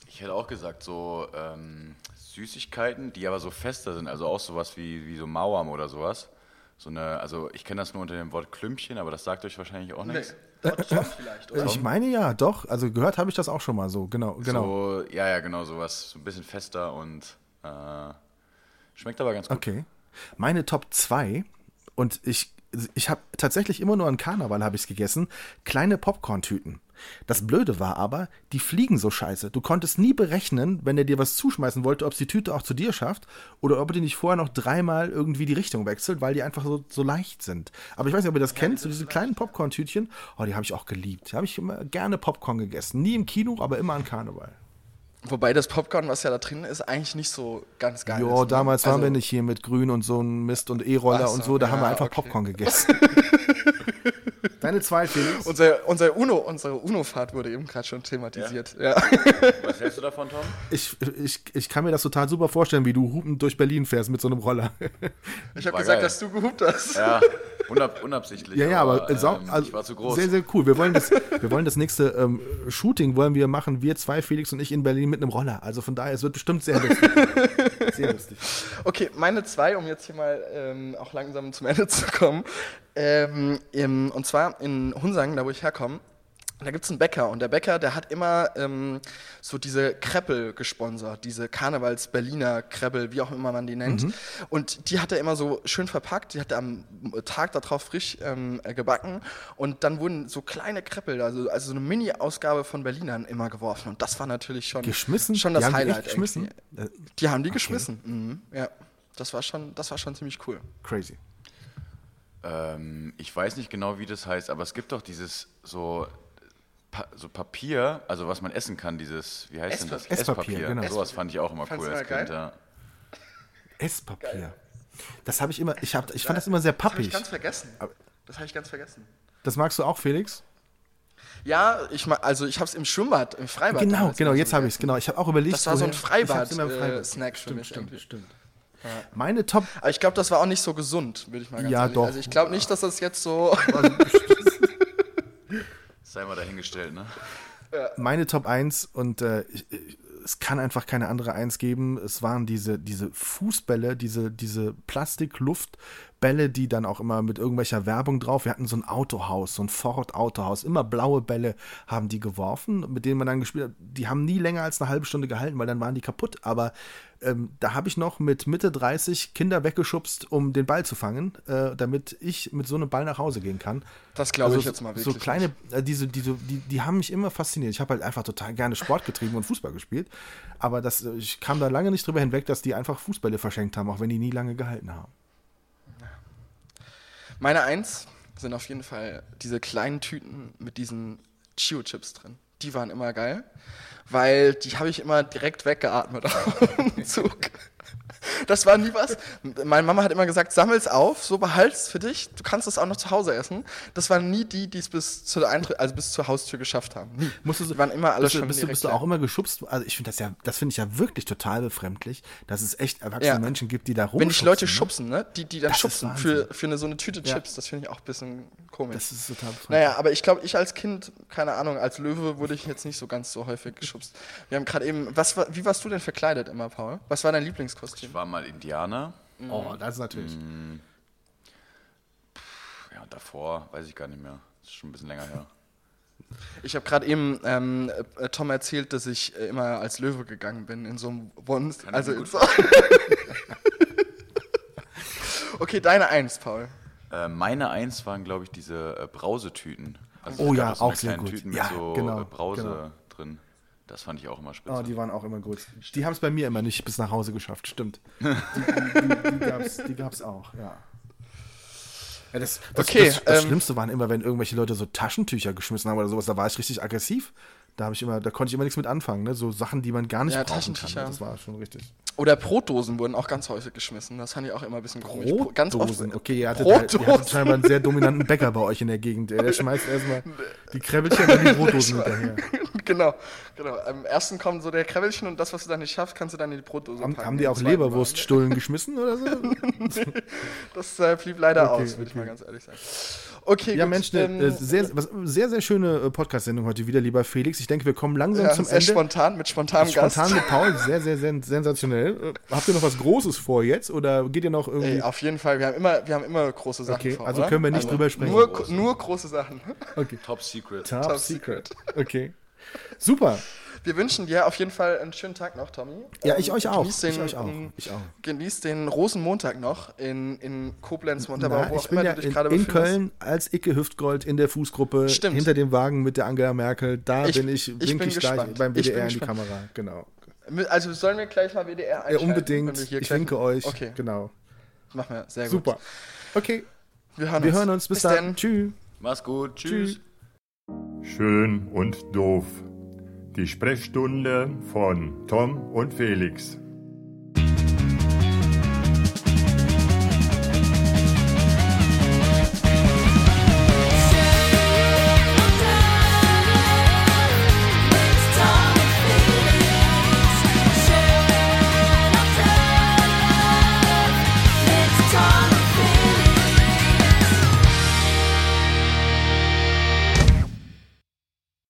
Ich hätte auch gesagt, so ähm, Süßigkeiten, die aber so fester sind, also auch sowas wie, wie so Mauern oder sowas. So eine, also ich kenne das nur unter dem Wort Klümpchen, aber das sagt euch wahrscheinlich auch nichts. vielleicht, oder? Ich meine ja, doch. Also gehört habe ich das auch schon mal so. Genau, genau. So, ja, ja, genau, sowas. So ein bisschen fester und äh, schmeckt aber ganz gut. Okay. Meine Top 2 und ich, ich habe tatsächlich immer nur an Karneval habe ich gegessen, kleine Popcorn-Tüten. Das Blöde war aber, die fliegen so scheiße. Du konntest nie berechnen, wenn er dir was zuschmeißen wollte, ob es die Tüte auch zu dir schafft oder ob er die nicht vorher noch dreimal irgendwie die Richtung wechselt, weil die einfach so, so leicht sind. Aber ich weiß nicht, ob ihr das kennt, so diese kleinen Popcorn-Tütchen. Oh, die habe ich auch geliebt. Da habe ich immer gerne Popcorn gegessen. Nie im Kino, aber immer an Karneval. Wobei das Popcorn, was ja da drin ist, eigentlich nicht so ganz geil ist. Jo, ne? damals waren Also, wir nicht hier mit Grün und so ein Mist und E-Roller so, und so, da haben wir ja, einfach okay. Popcorn gegessen. Deine zwei, Felix? Unser, unser Uno, unsere Uno-Fahrt wurde eben gerade schon thematisiert. Ja. Was hältst du davon, Tom? Ich, ich, ich kann mir das total super vorstellen, wie du hupend durch Berlin fährst mit so einem Roller. Ich habe gesagt, geil. dass du gehupt hast. Ja, unab unabsichtlich. ja, ja, aber, sau- ähm, also ich war zu groß. sehr, sehr cool. Wir wollen das, wir wollen das nächste ähm, Shooting wollen wir machen, wir zwei, Felix und ich in Berlin mit einem Roller. Also von daher, es wird bestimmt sehr lustig. sehr lustig. Okay, meine zwei, um jetzt hier mal ähm, auch langsam zum Ende zu kommen. Ähm, im, und zwar in Hunsangen, da wo ich herkomme, da gibt es einen Bäcker und der Bäcker, der hat immer ähm, so diese Kreppel gesponsert, diese Karnevals-Berliner Kreppel, wie auch immer man die nennt. Und die hat er immer so schön verpackt, die hat er am Tag darauf frisch ähm, äh, gebacken und dann wurden so kleine Kreppel, also, also so eine Mini-Ausgabe von Berlinern immer geworfen und das war natürlich schon, Geschmissen? schon das Die haben die echt Highlight. geschmissen? irgendwie. Die haben die geschmissen. Mhm. Ja, das war schon, das war schon ziemlich cool. Crazy. Ähm, ich weiß nicht genau, wie das heißt, aber es gibt doch dieses so, pa so Papier, also was man essen kann, dieses, wie heißt denn das? Esspapier, genau. Sowas fand ich auch immer Fandst cool als Kind. Ja. Esspapier. Das habe ich immer, ich, hab, ich fand das immer sehr Das habe ich pappig. ganz vergessen. Das habe ich ganz vergessen. Das magst du auch, Felix? Ja, ich ma- also ich habe es im Schwimmbad, im Freibad. Genau, genau, jetzt habe ich es, genau. Ich habe auch überlegt. Das war so ein woher- ich hab's immer im Freibad-Snack für Stimmt, mich stimmt, irgendwie. stimmt. Meine Top, Aber ich glaube, das war auch nicht so gesund, würde ich mal ganz Ja, ehrlich. doch. Also ich glaube nicht, dass das jetzt so. Sei mal dahingestellt, ne? meine Top 1 und äh, ich, ich, es kann einfach keine andere Eins geben. Es waren diese, diese Fußbälle, diese, diese Plastikluftbälle, die dann auch immer mit irgendwelcher Werbung drauf. Wir hatten so ein Autohaus, so ein Ford-Autohaus. Immer blaue Bälle haben die geworfen, mit denen man dann gespielt hat. Die haben nie länger als eine halbe Stunde gehalten, weil dann waren die kaputt. Aber ähm, da habe ich noch mit Mitte 30 Kinder weggeschubst, um den Ball zu fangen, äh, damit ich mit so einem Ball nach Hause gehen kann. Das glaube ich Also jetzt mal So wirklich. kleine, äh, diese, diese, die, die haben mich immer fasziniert. Ich habe halt einfach total gerne Sport getrieben und Fußball gespielt. Aber das, äh, ich kam da lange nicht drüber hinweg, dass die einfach Fußbälle verschenkt haben, auch wenn die nie lange gehalten haben. Meine Eins sind auf jeden Fall diese kleinen Tüten mit diesen Chio-Chips drin. Die waren immer geil, weil die habe ich immer direkt weggeatmet auf dem Zug. Das war nie was. Meine Mama hat immer gesagt, sammel's auf, so behalt's für dich. Du kannst es auch noch zu Hause essen. Das waren nie die, die es bis zur Eintritt, also bis zur Haustür geschafft haben. Nie. Musstest du, Die waren immer alle bist, du- schon bist, bist du auch immer geschubst? Also ich finde das ja, das finde ich ja wirklich total befremdlich, dass es echt erwachsene Ja. Menschen gibt, die da rumschubsen. Wenn dich Leute ne? schubsen, ne? Die, die dann Das schubsen für, für eine, so eine Tüte Ja. Chips, das finde ich auch ein bisschen komisch. Das ist total befremdlich. Naja, aber ich glaube, ich als Kind, keine Ahnung, als Löwe wurde ich jetzt nicht so ganz so häufig geschubst. Wir haben gerade eben, was wie warst du denn verkleidet immer, Paul? Was war dein Lieblingskostüm? Ich war mal Indianer. Oh, das ist natürlich. Ja, und davor weiß ich gar nicht mehr. Das ist schon ein bisschen länger her. Ich habe gerade eben ähm, äh, Tom erzählt, dass ich äh, immer als Löwe gegangen bin in so einem One. Kann Also in so okay, deine Eins, Paul. Äh, meine Eins waren, glaube ich, diese äh, Brausetüten. Also Oh ja, auch sehr gut. Tüten Ja, mit so genau, Brause genau. drin. Das fand ich auch immer spitze. Oh, die waren auch immer gut. Die haben es bei mir immer nicht bis nach Hause geschafft, stimmt. Die, die, die, die gab's, die gab's auch, ja. ja das, das, Okay, das, das ähm, Schlimmste waren immer, wenn irgendwelche Leute so Taschentücher geschmissen haben oder sowas, da war ich richtig aggressiv. Da habe ich immer, da konnte ich immer nichts mit anfangen, ne? So Sachen, die man gar nicht Ja, brauchen kann. Ne? Das war schon richtig. Oder Brotdosen wurden auch ganz häufig geschmissen. Das fand ich auch immer ein bisschen komisch. Bro- Ganz oft. Brotdosen. Okay, ihr hattet, halt, ihr Brotdosen. hattet scheinbar einen sehr dominanten Bäcker bei euch in der Gegend. Der schmeißt erstmal die Krebbelchen und die Brotdosen hinterher. genau, genau. Am ersten kommt so der Krebbelchen und das, was du dann nicht schaffst, kannst du dann in die Brotdose Haben, packen. haben die auch Leberwurststullen geschmissen oder so? Das äh, blieb leider Okay, aus, würde ich okay. mal ganz ehrlich sagen. Okay, Ja, gut. Mensch, eine ähm, äh, sehr, was, sehr, sehr schöne äh, Podcast-Sendung heute wieder, lieber Felix. Ich denke, wir kommen langsam ja, zum sehr Ende. spontan, mit spontanem Gast. Spontan mit Paul, sehr, sehr, sehr sensationell. Äh, Habt ihr noch was Großes vor jetzt oder geht ihr noch irgendwie? Ey, auf jeden Fall, wir haben immer, wir haben immer große Sachen Okay, vor, also oder? können wir nicht drüber sprechen. Nur, nur große Sachen. okay. Top Secret. Top, Top Secret. Okay. Super. Wir wünschen dir auf jeden Fall einen schönen Tag noch, Tommy. Ja, Ähm, ich euch auch. Genieß den, ich euch auch. ähm, Ich auch. Genieß den Rosenmontag noch in, in Koblenz, Montabaur, Na, wo ich auch bin immer ja du dich in, gerade in. Köln als Icke Hüftgold in der Fußgruppe Stimmt. hinter dem Wagen mit der Angela Merkel. Da Ich- bin ich, ich wink bin ich gleich gespannt. beim Ich bin WDR in die gespannt. Kamera. Genau. Also sollen wir gleich mal WDR Ja, einschalten? wenn unbedingt. Ich winke euch. Okay, Genau. machen wir. Sehr gut. Super. Okay. Wir hören Wir uns. hören uns. Bis, Bis dann. dann. Tschüss. Mach's gut. Tschüss. Schön und doof. Die Sprechstunde von Tom und Felix.